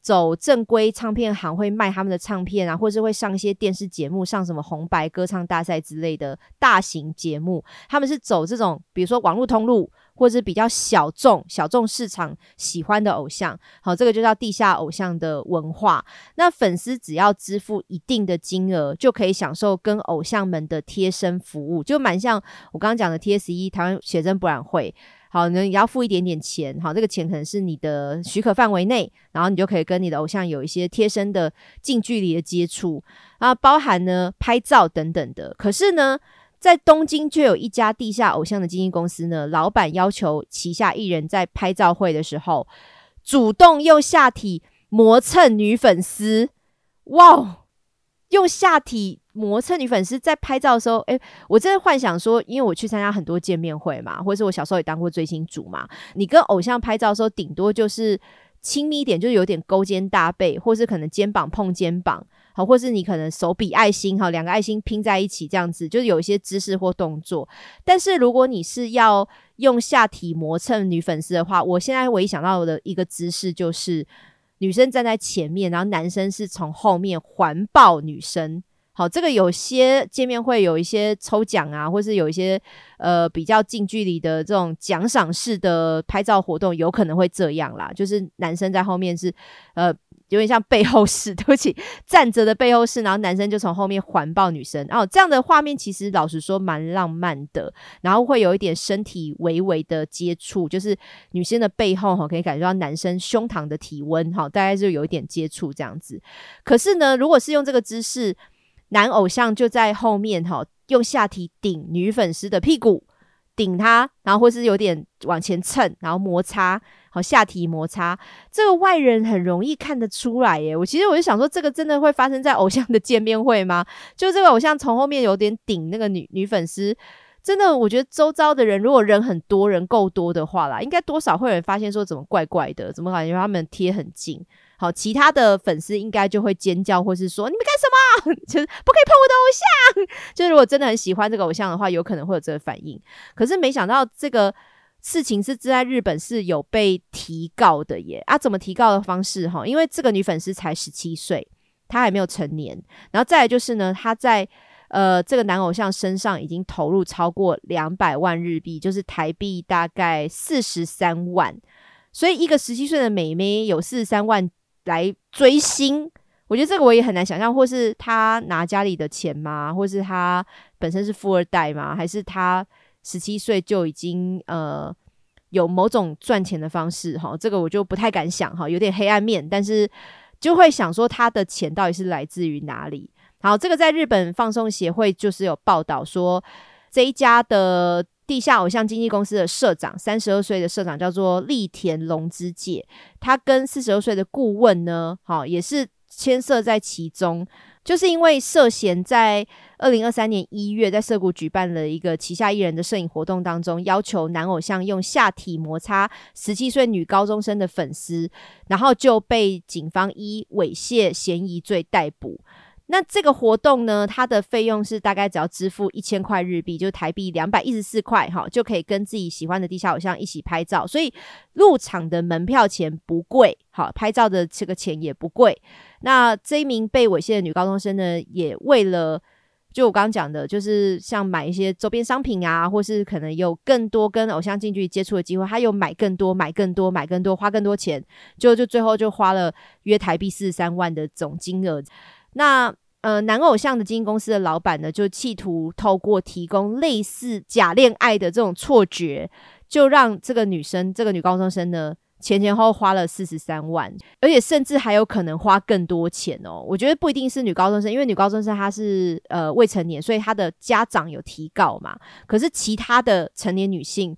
走正规唱片行会卖他们的唱片啊，或是会上一些电视节目，上什么红白歌唱大赛之类的大型节目。他们是走这种，比如说网络通路，或者是比较小众、小众市场喜欢的偶像。好，这个就叫地下偶像的文化。那粉丝只要支付一定的金额，就可以享受跟偶像们的贴身服务，就蛮像我刚刚讲的 TSE 台湾写真博览会。好，你要付一点点钱，好，这个钱可能是你的许可范围内，然后你就可以跟你的偶像有一些贴身的近距离的接触啊，包含呢拍照等等的。可是呢，在东京就有一家地下偶像的经纪公司呢，老板要求旗下艺人在拍照会的时候，主动用下体磨蹭女粉丝，哇，用下体。磨蹭女粉丝在拍照的时候，哎，我真的幻想说，因为我去参加很多见面会嘛，或者是我小时候也当过追星族嘛。你跟偶像拍照的时候，顶多就是亲密一点，就是有点勾肩搭背，或是可能肩膀碰肩膀，好，或是你可能手比爱心，哈，两个爱心拼在一起这样子，就是有一些姿势或动作。但是如果你是要用下体磨蹭女粉丝的话，我现在唯一想到的一个姿势就是女生站在前面，然后男生是从后面环抱女生。好，这个有些见面会有一些抽奖啊，或是有一些呃比较近距离的这种奖赏式的拍照活动，有可能会这样啦。就是男生在后面是呃有点像背后式，*laughs* 对不起，站着的背后式，然后男生就从后面环抱女生。哦，这样的画面其实老实说蛮浪漫的，然后会有一点身体微微的接触，就是女生的背后哈可以感觉到男生胸膛的体温，哈，大概就有一点接触这样子。可是呢，如果是用这个姿势。男偶像就在后面哈，用下体顶女粉丝的屁股，顶她，然后或是有点往前蹭，然后摩擦，好下体摩擦，这个外人很容易看得出来耶。我其实我就想说，这个真的会发生在偶像的见面会吗？就这个偶像从后面有点顶那个女女粉丝，真的，我觉得周遭的人如果人很多人够多的话啦，应该多少会有人发现说怎么怪怪的，怎么感觉他们贴很近。好，其他的粉丝应该就会尖叫，或是说你们干什么？*laughs* 就是不可以碰我的偶像。*laughs* 就是如果真的很喜欢这个偶像的话，有可能会有这个反应。可是没想到这个事情是在日本是有被提告的耶。啊，怎么提告的方式？哈，因为这个女粉丝才十七岁，她还没有成年。然后再来就是呢，她在呃，这个男偶像身上已经投入超过两百万日币，就是台币大概四十三万。所以一个十七岁的美眉有四十三万来追星，我觉得这个我也很难想象，或是他拿家里的钱吗？或是他本身是富二代吗？还是他十七岁就已经呃有某种赚钱的方式？哈，这个我就不太敢想哈，有点黑暗面，但是就会想说他的钱到底是来自于哪里？好，这个在日本放送协会就是有报道说，这一家的地下偶像经纪公司的社长，三十二岁的社长叫做立田龙之介，他跟四十二岁的顾问呢，好也是牵涉在其中，就是因为涉嫌在二零二三年一月在涩谷举办了一个旗下艺人的摄影活动当中，要求男偶像用下体摩擦十七岁女高中生的粉丝，然后就被警方以猥亵嫌疑罪逮捕。那这个活动呢，它的费用是大概只要支付一千块日币，就台币两百一十四块，哈，就可以跟自己喜欢的地下偶像一起拍照。所以入场的门票钱不贵，好，拍照的这个钱也不贵。那这一名被猥亵的女高中生呢，也为了就我刚刚讲的，就是像买一些周边商品啊，或是可能有更多跟偶像近距离接触的机会，他又买更多、买更多、买更多，花更多钱，就就最后就花了约台币四十三万的总金额。那呃，男偶像的经纪公司的老板呢，就企图透过提供类似假恋爱的这种错觉，就让这个女生，这个女高中生呢，前前后花了四十三万，而且甚至还有可能花更多钱哦。我觉得不一定是女高中生，因为女高中生她是呃未成年，所以她的家长有提告嘛。可是其他的成年女性，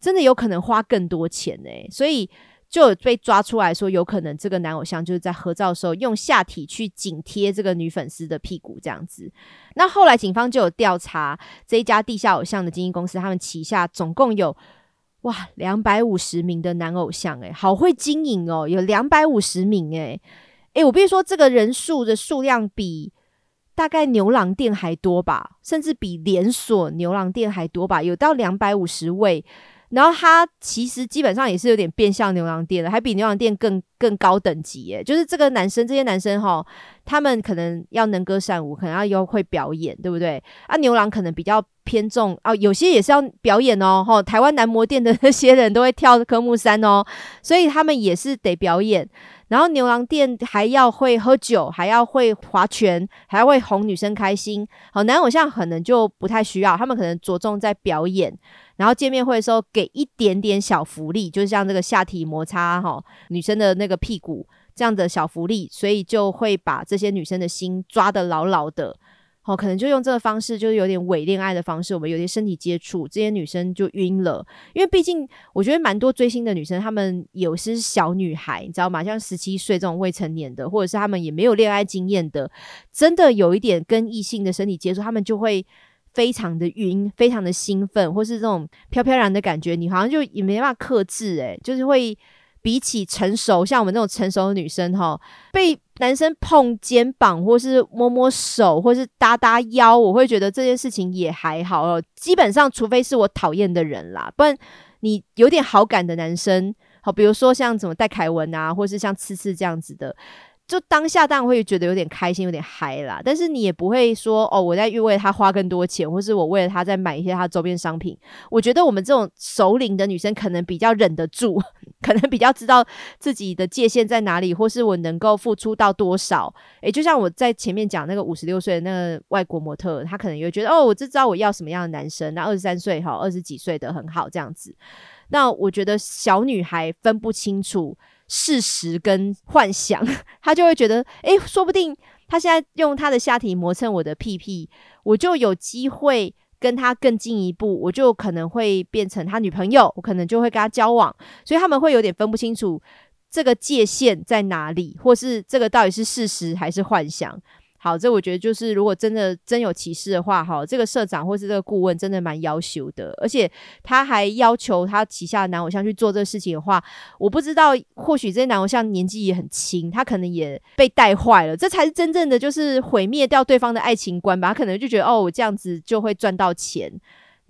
真的有可能花更多钱呢，所以。就有被抓出来说，有可能这个男偶像就是在合照的时候用下体去紧贴这个女粉丝的屁股这样子。那后来警方就有调查这一家地下偶像的经纪公司，他们旗下总共有哇两百五十名的男偶像，诶，好会经营哦，有两百五十名，诶。诶，我必须说这个人数的数量比大概牛郎店还多吧，甚至比连锁牛郎店还多吧，有到两百五十位。然后他其实基本上也是有点变相牛郎店的，还比牛郎店更更高等级耶。就是这个男生，这些男生哈，他们可能要能歌善舞，可能要又会表演，对不对？啊，牛郎可能比较偏重哦，有些也是要表演哦。哈，台湾男模店的那些人都会跳科目三哦，所以他们也是得表演。然后牛郎店还要会喝酒，还要会划拳，还要会哄女生开心。好，男偶像可能就不太需要，他们可能着重在表演。然后见面会的时候给一点点小福利，就是像这个下体摩擦哈，女生的那个屁股这样的小福利，所以就会把这些女生的心抓得牢牢的。好，可能就用这个方式，就是有点伪恋爱的方式，我们有点身体接触，这些女生就晕了。因为毕竟我觉得蛮多追星的女生，她们有些是小女孩，你知道吗？像十七岁这种未成年的，或者是她们也没有恋爱经验的，真的有一点跟异性的身体接触，她们就会。非常的晕，非常的兴奋，或是这种飘飘然的感觉，你好像就也没办法克制，诶，就是会比起成熟，像我们这种成熟的女生哈，被男生碰肩膀，或是摸摸手，或是搭搭腰，我会觉得这件事情也还好哦。基本上，除非是我讨厌的人啦，不然你有点好感的男生，好，比如说像怎么戴凯文啊，或是像次次这样子的。就当下当然会觉得有点开心，有点嗨啦，但是你也不会说哦，我在为他花更多钱，或是我为了他在买一些他周边商品。我觉得我们这种熟龄的女生可能比较忍得住，*laughs* 可能比较知道自己的界限在哪里，或是我能够付出到多少。诶，就像我在前面讲那个五十六岁的那个外国模特，他可能也会觉得哦，我只知道我要什么样的男生，那二十三岁哈，二十几岁的很好这样子。那我觉得小女孩分不清楚。事实跟幻想，*laughs* 他就会觉得，诶，说不定他现在用他的下体磨蹭我的屁屁，我就有机会跟他更进一步，我就可能会变成他女朋友，我可能就会跟他交往，所以他们会有点分不清楚这个界限在哪里，或是这个到底是事实还是幻想。好，这我觉得就是，如果真的真有歧视的话，哈，这个社长或是这个顾问真的蛮要求的，而且他还要求他旗下的男偶像去做这个事情的话，我不知道，或许这些男偶像年纪也很轻，他可能也被带坏了，这才是真正的就是毁灭掉对方的爱情观吧，他可能就觉得哦，我这样子就会赚到钱。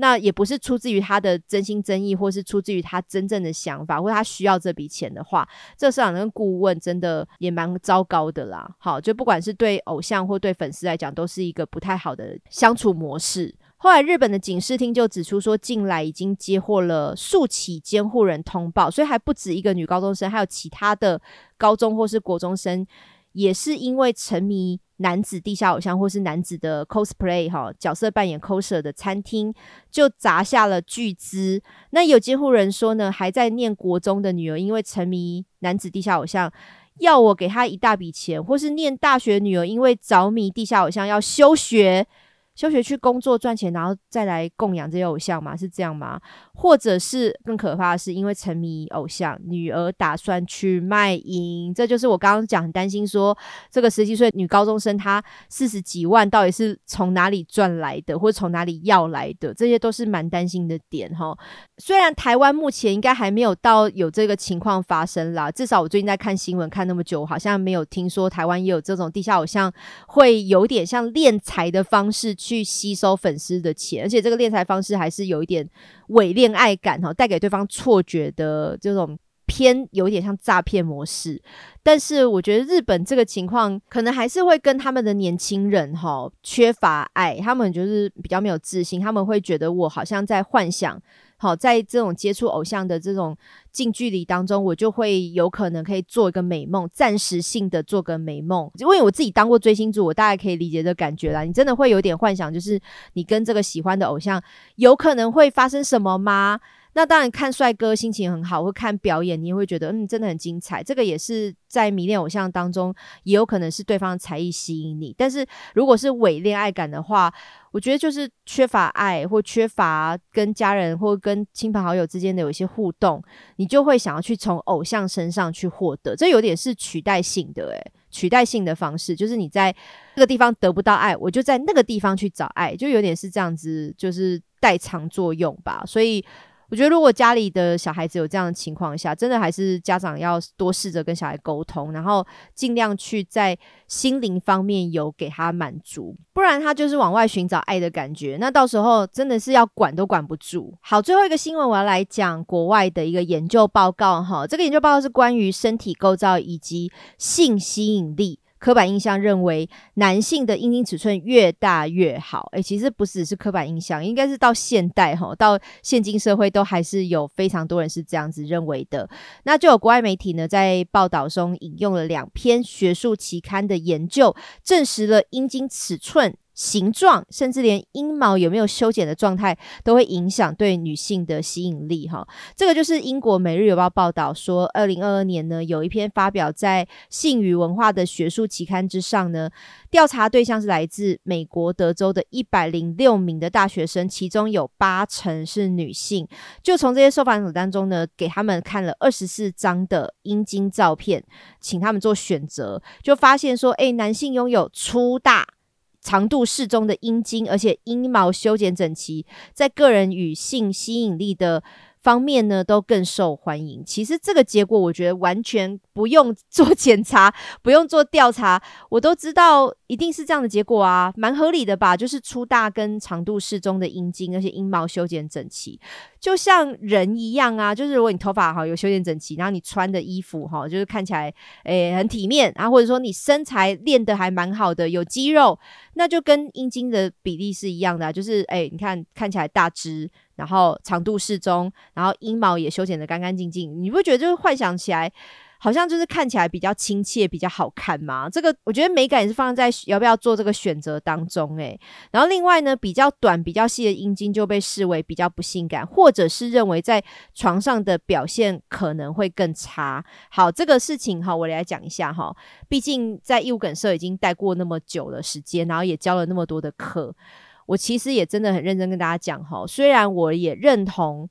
那也不是出自于他的真心真意，或是出自于他真正的想法，或他需要这笔钱的话，这市场跟顾问真的也蛮糟糕的啦。好，就不管是对偶像或对粉丝来讲，都是一个不太好的相处模式。后来，日本的警视厅就指出说，近来已经接获了数起监护人通报，所以还不止一个女高中生，还有其他的高中或是国中生，也是因为沉迷男子地下偶像或是男子的 cosplay 哈角色扮演 coser 的餐厅，就砸下了巨资。那有监护人说呢，还在念国中的女儿因为沉迷男子地下偶像，要我给她一大笔钱，或是念大学女儿因为着迷地下偶像要休学。休学去工作赚钱，然后再来供养这些偶像吗？是这样吗？或者是更可怕的是，因为沉迷偶像，女儿打算去卖淫？这就是我刚刚讲很担心，说这个十七岁女高中生她四十几万到底是从哪里赚来的，或者从哪里要来的？这些都是蛮担心的点哈。虽然台湾目前应该还没有到有这个情况发生啦，至少我最近在看新闻看那么久，好像没有听说台湾也有这种地下偶像会有点像敛财的方式去。去吸收粉丝的钱，而且这个敛财方式还是有一点伪恋爱感哈，带给对方错觉的这种偏有一点像诈骗模式。但是我觉得日本这个情况可能还是会跟他们的年轻人哈缺乏爱，他们就是比较没有自信，他们会觉得我好像在幻想。好，在这种接触偶像的这种近距离当中，我就会有可能可以做一个美梦，暂时性的做个美梦。因为我自己当过追星族，我大概可以理解这感觉啦。你真的会有点幻想，就是你跟这个喜欢的偶像有可能会发生什么吗？那当然，看帅哥心情很好，或看表演，你也会觉得嗯，真的很精彩。这个也是在迷恋偶像当中，也有可能是对方的才艺吸引你。但是如果是伪恋爱感的话，我觉得就是缺乏爱，或缺乏跟家人或跟亲朋好友之间的有一些互动，你就会想要去从偶像身上去获得。这有点是取代性的，诶，取代性的方式，就是你在这个地方得不到爱，我就在那个地方去找爱，就有点是这样子，就是代偿作用吧。所以。我觉得，如果家里的小孩子有这样的情况下，真的还是家长要多试着跟小孩沟通，然后尽量去在心灵方面有给他满足，不然他就是往外寻找爱的感觉，那到时候真的是要管都管不住。好，最后一个新闻我要来讲国外的一个研究报告哈，这个研究报告是关于身体构造以及性吸引力。刻板印象认为男性的阴茎尺寸越大越好，诶，其实不只是刻板印象，应该是到现代哈，到现今社会都还是有非常多人是这样子认为的。那就有国外媒体呢在报道中引用了两篇学术期刊的研究，证实了阴茎尺寸。形状，甚至连阴毛有没有修剪的状态，都会影响对女性的吸引力。哈，这个就是英国《每日邮报》报道说，二零二二年呢，有一篇发表在性与文化的学术期刊之上呢，调查对象是来自美国德州的一百零六名的大学生，其中有八成是女性。就从这些受访者当中呢，给他们看了二十四张的阴茎照片，请他们做选择，就发现说，哎，男性拥有粗大。长度适中的阴茎，而且阴毛修剪整齐，在个人与性吸引力的。方面呢都更受欢迎。其实这个结果，我觉得完全不用做检查，*laughs* 不用做调查，我都知道一定是这样的结果啊，蛮合理的吧？就是粗大跟长度适中的阴茎，而且阴毛修剪整齐，就像人一样啊。就是如果你头发哈有修剪整齐，然后你穿的衣服哈就是看起来诶很体面啊，或者说你身材练得还蛮好的，有肌肉，那就跟阴茎的比例是一样的，就是诶你看看起来大只。然后长度适中，然后阴毛也修剪得干干净净，你不觉得就是幻想起来，好像就是看起来比较亲切、比较好看嘛？这个我觉得美感也是放在要不要做这个选择当中诶。然后另外呢，比较短、比较细的阴茎就被视为比较不性感，或者是认为在床上的表现可能会更差。好，这个事情哈，我来讲一下哈。毕竟在义务梗社已经待过那么久的时间，然后也教了那么多的课。我其实也真的很认真跟大家讲哈，虽然我也认同，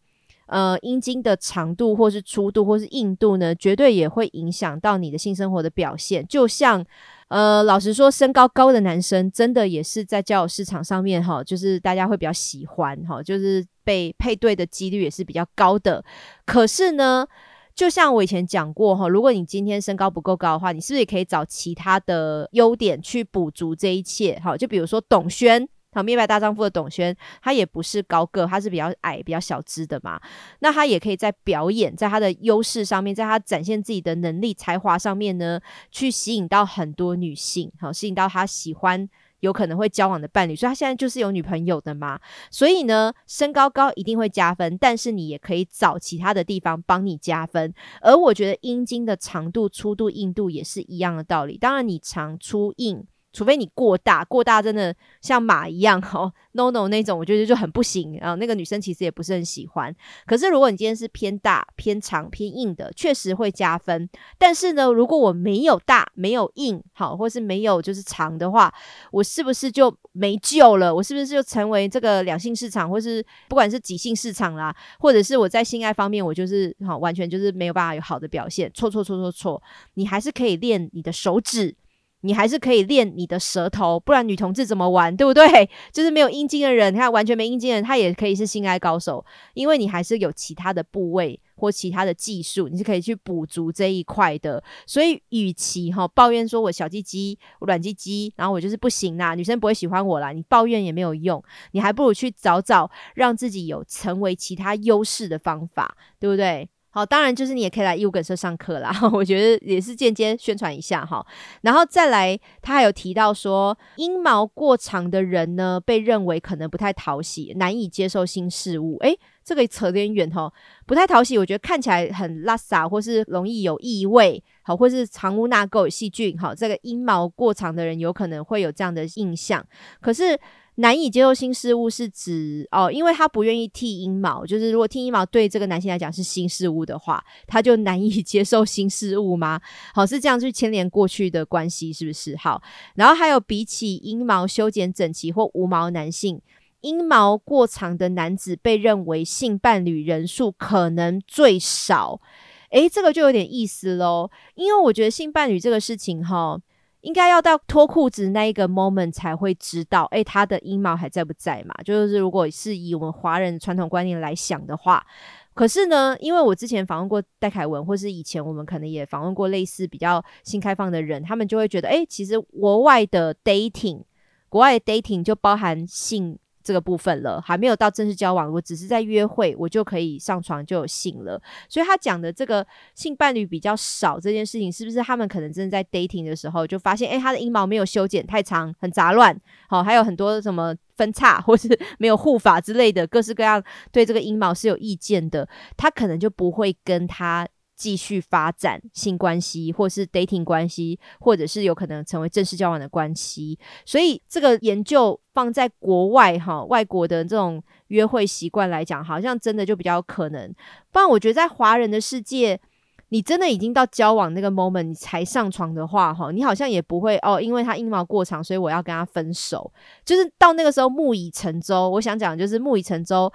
呃，阴茎的长度或是粗度或是硬度呢，绝对也会影响到你的性生活的表现。就像，呃，老实说，身高高的男生真的也是在交友市场上面哈，就是大家会比较喜欢哈，就是被配对的几率也是比较高的。可是呢，就像我以前讲过哈，如果你今天身高不够高的话，你是不是也可以找其他的优点去补足这一切？好，就比如说董轩。好，灭霸大丈夫的董轩，他也不是高个，他是比较矮、比较小只的嘛。那他也可以在表演，在他的优势上面，在他展现自己的能力、才华上面呢，去吸引到很多女性，好，吸引到他喜欢、有可能会交往的伴侣。所以他现在就是有女朋友的嘛。所以呢，身高高一定会加分，但是你也可以找其他的地方帮你加分。而我觉得阴茎的长度、粗度、硬度也是一样的道理。当然，你长、粗、硬。除非你过大，过大真的像马一样哦，*laughs* no no 那种，我觉得就很不行啊。那个女生其实也不是很喜欢。可是如果你今天是偏大、偏长、偏硬的，确实会加分。但是呢，如果我没有大、没有硬，好，或是没有就是长的话，我是不是就没救了？我是不是就成为这个两性市场，或是不管是几性市场啦，或者是我在性爱方面，我就是好完全就是没有办法有好的表现？错错错错错！你还是可以练你的手指。你还是可以练你的舌头，不然女同志怎么玩，对不对？*laughs* 就是没有阴茎的人，你看完全没阴茎的人，他也可以是性爱高手，因为你还是有其他的部位或其他的技术，你是可以去补足这一块的。所以，与其哈抱怨说我小鸡鸡、我软鸡鸡，然后我就是不行啦，女生不会喜欢我啦，你抱怨也没有用，你还不如去找找让自己有成为其他优势的方法，对不对？好，当然就是你也可以来义务梗社上课啦。*laughs* 我觉得也是间接宣传一下哈。然后再来，他还有提到说，阴毛过长的人呢，被认为可能不太讨喜，难以接受新事物。诶，这个扯点远哈，不太讨喜。我觉得看起来很拉撒，或是容易有异味，好，或是藏污纳垢、细菌。好，这个阴毛过长的人有可能会有这样的印象。可是。难以接受新事物是指哦，因为他不愿意剃阴毛，就是如果剃阴毛对这个男性来讲是新事物的话，他就难以接受新事物吗？*laughs* 好，是这样去牵连过去的关系，是不是？好，然后还有比起阴毛修剪整齐或无毛男性，阴毛过长的男子被认为性伴侣人数可能最少。诶，这个就有点意思喽，因为我觉得性伴侣这个事情哈。应该要到脱裤子那一个 moment 才会知道，哎，他的阴毛还在不在嘛？就是如果是以我们华人传统观念来想的话，可是呢，因为我之前访问过戴凯文，或是以前我们可能也访问过类似比较新开放的人，他们就会觉得，哎，其实国外的 dating，国外的 dating 就包含性。这个部分了，还没有到正式交往，我只是在约会，我就可以上床就有性了。所以他讲的这个性伴侣比较少这件事情，是不是他们可能真的在 dating 的时候就发现，哎，他的阴毛没有修剪太长，很杂乱，好，还有很多什么分叉或是 *laughs* 没有护法之类的，各式各样对这个阴毛是有意见的，他可能就不会跟他。继续发展性关系，或是 dating 关系，或者是有可能成为正式交往的关系。所以这个研究放在国外哈，外国的这种约会习惯来讲，好像真的就比较可能。不然我觉得在华人的世界，你真的已经到交往那个 moment，你才上床的话哈，你好像也不会哦，因为他阴毛过长，所以我要跟他分手。就是到那个时候木已成舟。我想讲就是木已成舟。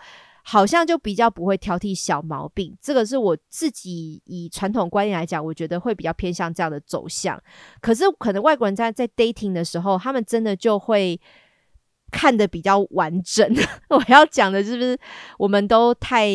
好像就比较不会挑剔小毛病，这个是我自己以传统观念来讲，我觉得会比较偏向这样的走向。可是可能外国人在在 dating 的时候，他们真的就会看的比较完整。*laughs* 我要讲的是不是我们都太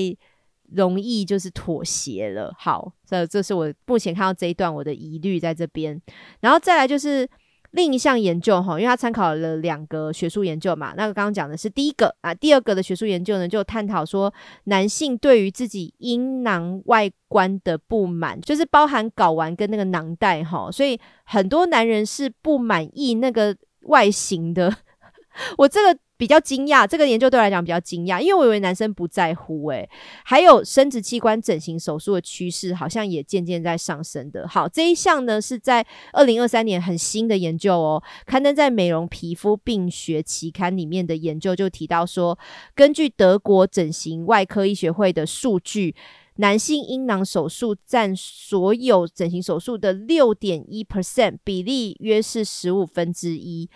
容易就是妥协了？好，这这是我目前看到这一段我的疑虑在这边，然后再来就是。另一项研究哈，因为他参考了两个学术研究嘛，那个刚刚讲的是第一个啊，第二个的学术研究呢，就探讨说男性对于自己阴囊外观的不满，就是包含睾丸跟那个囊袋哈，所以很多男人是不满意那个外形的。*laughs* 我这个。比较惊讶，这个研究对我来讲比较惊讶，因为我以为男生不在乎诶，还有生殖器官整形手术的趋势好像也渐渐在上升的。好，这一项呢是在二零二三年很新的研究哦，刊登在《美容皮肤病学期刊》里面的研究就提到说，根据德国整形外科医学会的数据，男性阴囊手术占所有整形手术的六点一 percent，比例约是十五分之一。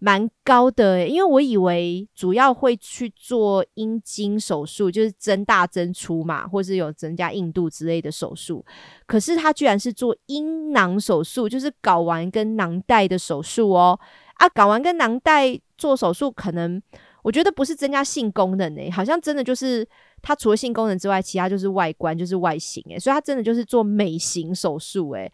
蛮高的，因为我以为主要会去做阴茎手术，就是增大增粗嘛，或是有增加硬度之类的手术。可是他居然是做阴囊手术，就是睾丸跟囊袋的手术哦。啊，睾丸跟囊袋做手术，可能我觉得不是增加性功能诶，好像真的就是它除了性功能之外，其他就是外观，就是外形诶，所以它真的就是做美型手术诶。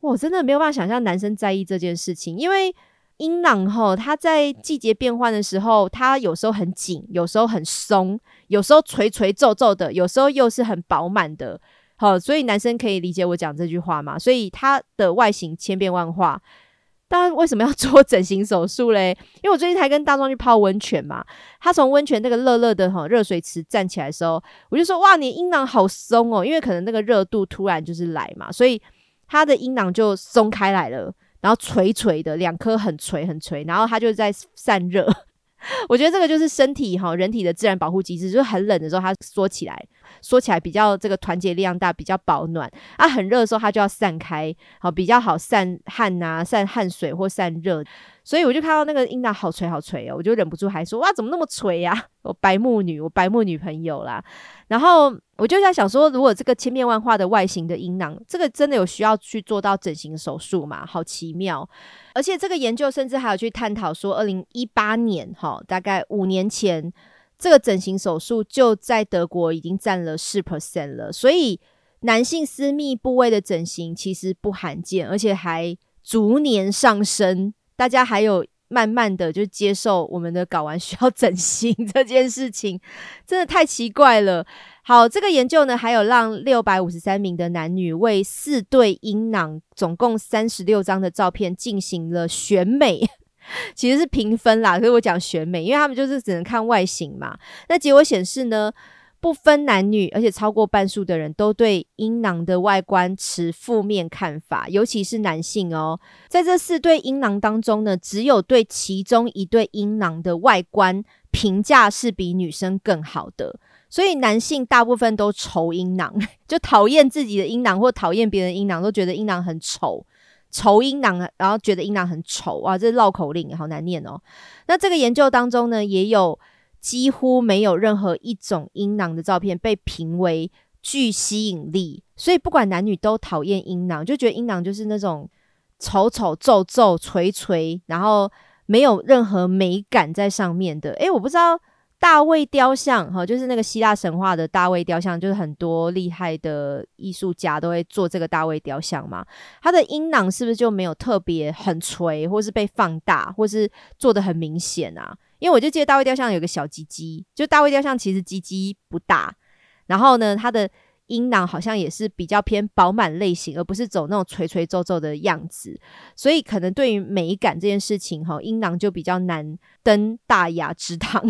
我真的没有办法想象男生在意这件事情，因为。阴囊哈，它在季节变换的时候，它有时候很紧，有时候很松，有时候垂垂皱皱的，有时候又是很饱满的。好，所以男生可以理解我讲这句话吗？所以它的外形千变万化。当然，为什么要做整形手术嘞？*laughs* 因为我最近才跟大壮去泡温泉嘛，他从温泉那个热热的哈热水池站起来的时候，我就说哇，你阴囊好松哦，因为可能那个热度突然就是来嘛，所以他的阴囊就松开来了。然后垂垂的两颗很垂很垂，然后它就在散热。*laughs* 我觉得这个就是身体哈，人体的自然保护机制，就是很冷的时候它缩起来，缩起来比较这个团结力量大，比较保暖。啊，很热的时候它就要散开，好比较好散汗呐，散汗水或散热。所以我就看到那个阴囊好垂好垂哦，我就忍不住还说哇，怎么那么垂呀？*laughs* 我白目女，我白目女朋友啦。然后我就在想说，如果这个千变万化的外形的阴囊，这个真的有需要去做到整形手术吗？好奇妙！而且这个研究甚至还有去探讨说，二零一八年哈，大概五年前，这个整形手术就在德国已经占了四 percent 了。所以男性私密部位的整形其实不罕见，而且还逐年上升。大家还有慢慢的就接受我们的睾丸需要整形这件事情，真的太奇怪了。好，这个研究呢，还有让六百五十三名的男女为四对阴囊，总共三十六张的照片进行了选美，*laughs* 其实是评分啦。所以我讲选美，因为他们就是只能看外形嘛。那结果显示呢？不分男女，而且超过半数的人都对阴囊的外观持负面看法，尤其是男性哦。在这四对阴囊当中呢，只有对其中一对阴囊的外观评价是比女生更好的。所以男性大部分都愁阴囊，*laughs* 就讨厌自己的阴囊或讨厌别人阴囊，都觉得阴囊很丑，愁阴囊，然后觉得阴囊很丑哇，这绕口令好难念哦。那这个研究当中呢，也有。几乎没有任何一种阴囊的照片被评为具吸引力，所以不管男女都讨厌阴囊，就觉得阴囊就是那种丑丑皱皱垂垂，然后没有任何美感在上面的。诶，我不知道大卫雕像哈，就是那个希腊神话的大卫雕像，就是很多厉害的艺术家都会做这个大卫雕像嘛。他的阴囊是不是就没有特别很垂，或是被放大，或是做的很明显啊？因为我就记得大卫雕像有个小鸡鸡，就大卫雕像其实鸡鸡不大，然后呢，它的阴囊好像也是比较偏饱满类型，而不是走那种垂垂皱皱的样子，所以可能对于美感这件事情，哈，阴囊就比较难登大雅之堂，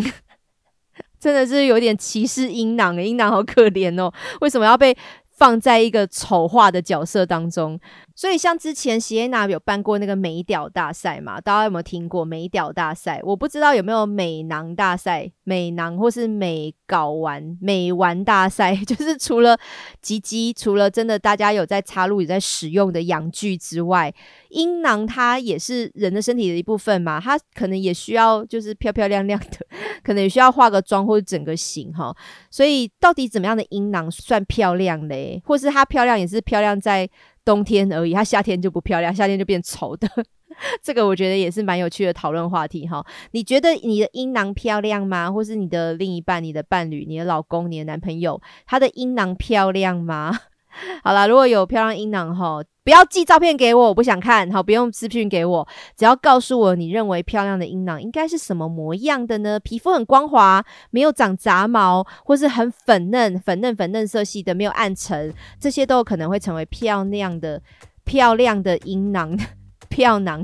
真的是有点歧视阴囊，英囊好可怜哦，为什么要被？放在一个丑化的角色当中，所以像之前喜耶娜有办过那个美屌大赛嘛？大家有没有听过美屌大赛？我不知道有没有美囊大赛、美囊或是美睾丸、美丸大赛，*laughs* 就是除了鸡鸡，除了真的大家有在插入、有在使用的阳具之外，阴囊它也是人的身体的一部分嘛，它可能也需要就是漂漂亮亮的，*laughs* 可能也需要化个妆或者整个型哈。所以到底怎么样的阴囊算漂亮嘞？或是它漂亮也是漂亮在冬天而已，它夏天就不漂亮，夏天就变丑的。*laughs* 这个我觉得也是蛮有趣的讨论话题哈。你觉得你的阴囊漂亮吗？或是你的另一半、你的伴侣、你的老公、你的男朋友，他的阴囊漂亮吗？*laughs* 好啦，如果有漂亮阴囊哈。不要寄照片给我，我不想看。好，不用私讯给我，只要告诉我你认为漂亮的阴囊应该是什么模样的呢？皮肤很光滑，没有长杂毛，或是很粉嫩、粉嫩粉嫩色系的，没有暗沉，这些都有可能会成为漂亮的、漂亮的阴囊、*laughs* 漂囊、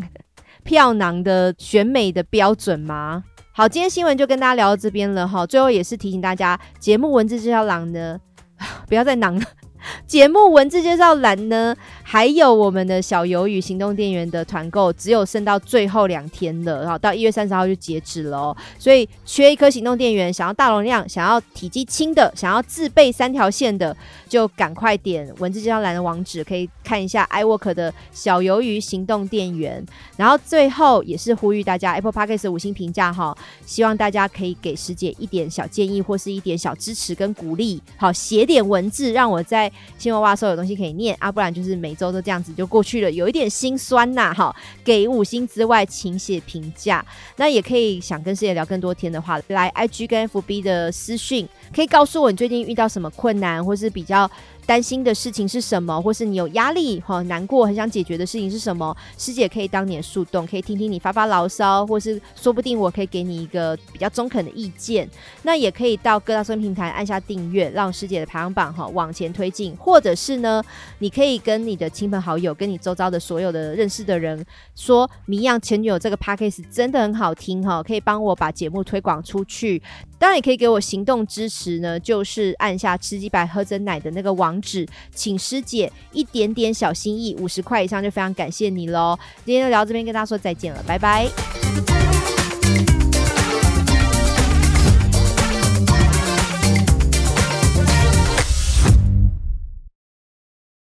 漂囊的选美的标准吗？好，今天新闻就跟大家聊到这边了哈。最后也是提醒大家，节目文字这条狼呢，*sighs* 不要再囊了。节目文字介绍栏呢，还有我们的小鱿鱼行动电源的团购，只有剩到最后两天了，然后到一月三十号就截止了哦。所以缺一颗行动电源，想要大容量、想要体积轻的、想要自备三条线的，就赶快点文字介绍栏的网址，可以看一下 iWork 的小鱿鱼行动电源。然后最后也是呼吁大家 Apple Podcast 五星评价哈，希望大家可以给师姐一点小建议或是一点小支持跟鼓励，好写点文字让我在。新闻哇，所有东西可以念啊，不然就是每周都这样子就过去了，有一点心酸呐。哈，给五星之外，请写评价。那也可以想跟师姐聊更多天的话，来 IG 跟 FB 的私讯，可以告诉我你最近遇到什么困难，或是比较担心的事情是什么，或是你有压力哈、难过很想解决的事情是什么，师姐可以当你的树洞，可以听听你发发牢骚，或是说不定我可以给你一个比较中肯的意见。那也可以到各大收听平台按下订阅，让师姐的排行榜哈往前推进，或者是呢，你可以跟你的亲朋好友，跟你周遭的所有的认识的人说，《迷样前女友》这个 podcast 真的很好听哈，可以帮我把节目推广出去。当然也可以给我行动支持呢，就是按下吃鸡百喝真奶的那个网址，请师姐一点点小心意，五十块以上就非常感谢你喽。今天就聊到这边，跟大家说再见了，拜拜。